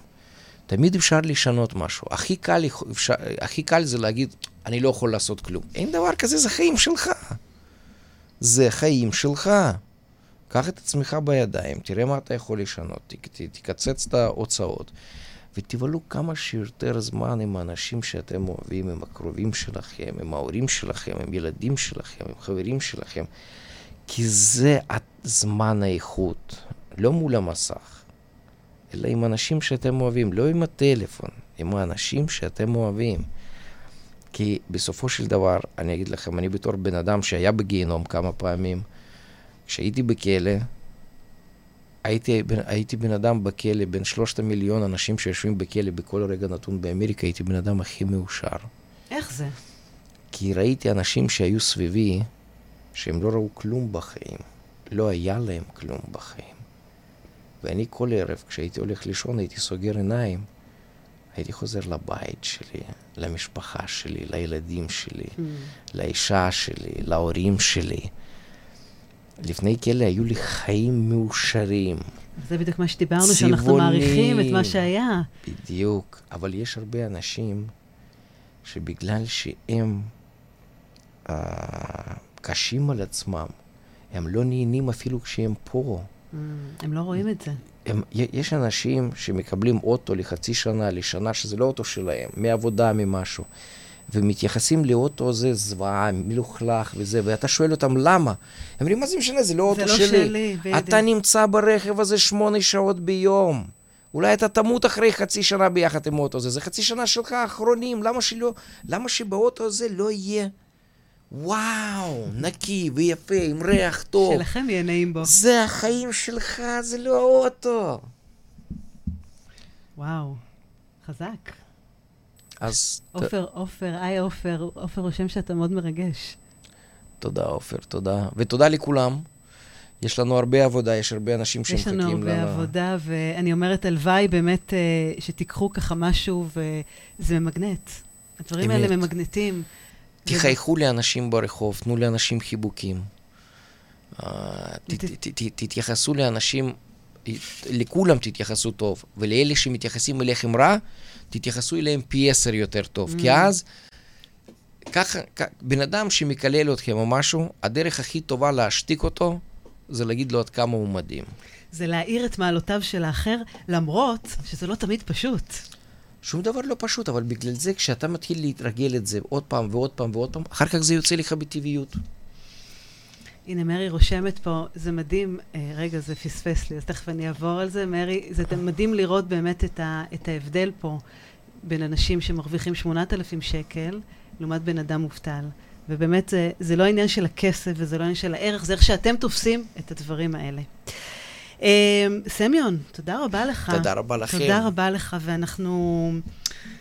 תמיד אפשר לשנות משהו. הכי קל, אפשר, הכי קל זה להגיד, אני לא יכול לעשות כלום. אין דבר כזה, זה חיים שלך. זה חיים שלך. קח את עצמך בידיים, תראה מה אתה יכול לשנות, תקצץ את ההוצאות. ותבלו כמה שיותר זמן עם האנשים שאתם אוהבים, עם הקרובים שלכם, עם ההורים שלכם, עם ילדים שלכם, עם חברים שלכם, כי זה זמן האיכות, לא מול המסך, אלא עם אנשים שאתם אוהבים, לא עם הטלפון, עם האנשים שאתם אוהבים. כי בסופו של דבר, אני אגיד לכם, אני בתור בן אדם שהיה בגיהנום כמה פעמים, כשהייתי בכלא, הייתי, הייתי בן אדם בכלא, בין שלושת המיליון אנשים שיושבים בכלא בכל רגע נתון באמריקה, הייתי בן אדם הכי מאושר. איך זה? כי ראיתי אנשים שהיו סביבי, שהם לא ראו כלום בחיים. לא היה להם כלום בחיים. ואני כל ערב, כשהייתי הולך לישון, הייתי סוגר עיניים, הייתי חוזר לבית שלי, למשפחה שלי, לילדים שלי, mm. לאישה שלי, להורים שלי. לפני כלא היו לי חיים מאושרים. זה בדיוק מה שדיברנו, צבעונים, שאנחנו מעריכים את מה שהיה. בדיוק, אבל יש הרבה אנשים שבגלל שהם uh, קשים על עצמם, הם לא נהנים אפילו כשהם פה. Mm, הם לא רואים את זה. הם, יש אנשים שמקבלים אוטו לחצי שנה, לשנה, שזה לא אוטו שלהם, מעבודה, ממשהו, ומתייחסים לאוטו הזה זוועה, מלוכלך וזה, ואתה שואל אותם למה? הם אומרים, מה זה משנה, זה לא אוטו זה שלי. זה לא שלי, בדיוק. אתה נמצא ברכב הזה שמונה שעות ביום. אולי אתה תמות אחרי חצי שנה ביחד עם האוטו הזה, זה חצי שנה שלך האחרונים, למה שלא, למה שבאוטו הזה לא יהיה וואו, נקי ויפה, עם ריח טוב. שלכם יהיה נעים בו. זה החיים שלך, זה לא האוטו. וואו, חזק. אז... עופר, עופר, היי עופר, עופר רושם שאתה מאוד מרגש. תודה, עופר, תודה. ותודה לכולם. יש לנו הרבה עבודה, יש הרבה אנשים שמחכים לנו. יש לנו הרבה לנו... עבודה, ואני אומרת, הלוואי באמת אה, שתיקחו ככה משהו, וזה ממגנט. הדברים אמת. האלה ממגנטים. תחייכו לאנשים ברחוב, תנו לאנשים חיבוקים. אה, תתייחסו לאנשים, לכולם תתייחסו טוב, ולאלה שמתייחסים אליכם רע, תתייחסו אליהם פי עשר יותר טוב. כי mm. אז, ככה, בן אדם שמקלל אתכם או משהו, הדרך הכי טובה להשתיק אותו, זה להגיד לו עד כמה הוא מדהים. זה להאיר את מעלותיו של האחר, למרות שזה לא תמיד פשוט. שום דבר לא פשוט, אבל בגלל זה כשאתה מתחיל להתרגל את זה עוד פעם ועוד פעם ועוד פעם, אחר כך זה יוצא לך בטבעיות. הנה, מרי רושמת פה, זה מדהים, אה, רגע, זה פספס לי, אז תכף אני אעבור על זה. מרי, זה מדהים לראות באמת את, ה, את ההבדל פה בין אנשים שמרוויחים 8,000 שקל, לעומת בן אדם מובטל. ובאמת, זה, זה לא העניין של הכסף וזה לא העניין של הערך, זה איך שאתם תופסים את הדברים האלה. אמ, סמיון, תודה רבה לך. תודה רבה לכם. תודה רבה לך, ואנחנו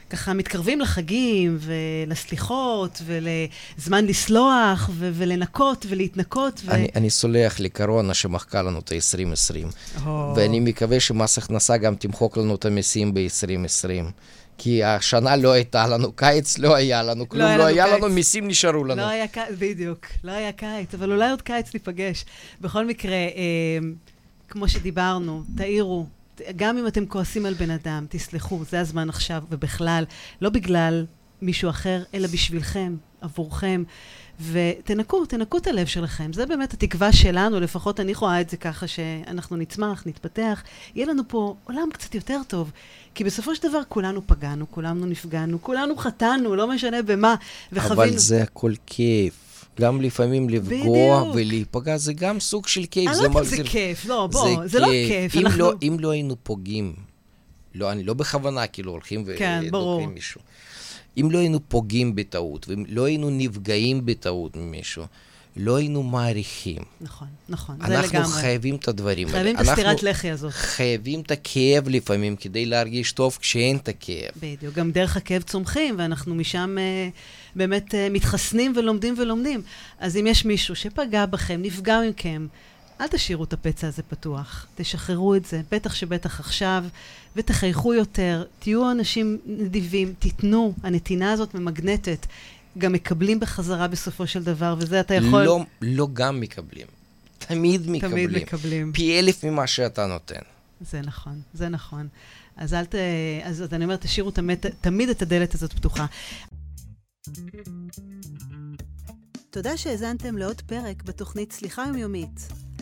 ככה מתקרבים לחגים ולסליחות ולזמן לסלוח ו- ולנקות ולהתנקות. ו... אני, אני סולח לקורונה שמחקה לנו את ה-2020, oh. ואני מקווה שמס הכנסה גם תמחוק לנו את המיסים ב-2020. כי השנה לא הייתה לנו קיץ, לא היה לנו כלום, לא היה, לא היה לנו, מיסים נשארו לנו. לא היה קיץ, בדיוק, לא היה קיץ, אבל אולי עוד קיץ ניפגש. בכל מקרה, אה, כמו שדיברנו, תעירו. גם אם אתם כועסים על בן אדם, תסלחו, זה הזמן עכשיו, ובכלל, לא בגלל מישהו אחר, אלא בשבילכם, עבורכם. ותנקו, תנקו את הלב שלכם. זה באמת התקווה שלנו, לפחות אני רואה את זה ככה, שאנחנו נצמח, נתפתח, יהיה לנו פה עולם קצת יותר טוב. כי בסופו של דבר כולנו פגענו, כולנו נפגענו, כולנו חטאנו, לא משנה במה, וחווינו... אבל זה הכל כיף. גם לפעמים לפגוע בדיוק. ולהיפגע, זה גם סוג של כיף. אני לא יודעת אם זה כיף, לא, בוא, זה, זה לא כיף. אם, אנחנו... לא, אם לא היינו פוגעים, לא, אני לא בכוונה כאילו הולכים כן, ודוקרים מישהו. אם לא היינו פוגעים בטעות, ואם לא היינו נפגעים בטעות ממישהו, לא היינו מעריכים. נכון, נכון, זה לגמרי. אנחנו חייבים את הדברים האלה. חייבים את הסטירת לחי הזאת. חייבים את הכאב לפעמים כדי להרגיש טוב כשאין את הכאב. בדיוק, גם דרך הכאב צומחים, ואנחנו משם uh, באמת uh, מתחסנים ולומדים ולומדים. אז אם יש מישהו שפגע בכם, נפגע מכם, אל תשאירו את הפצע הזה פתוח, תשחררו את זה, בטח שבטח עכשיו, ותחייכו יותר, תהיו אנשים נדיבים, תיתנו, הנתינה הזאת ממגנטת. גם מקבלים בחזרה בסופו של דבר, וזה אתה יכול... לא, לא גם מקבלים. תמיד מקבלים. תמיד מקבלים. פי אלף ממה שאתה נותן. זה נכון, זה נכון. אז אל ת... אז, אז אני אומרת, תשאירו תמיד, תמיד את הדלת הזאת פתוחה. תודה שהאזנתם לעוד פרק בתוכנית סליחה יומיומית.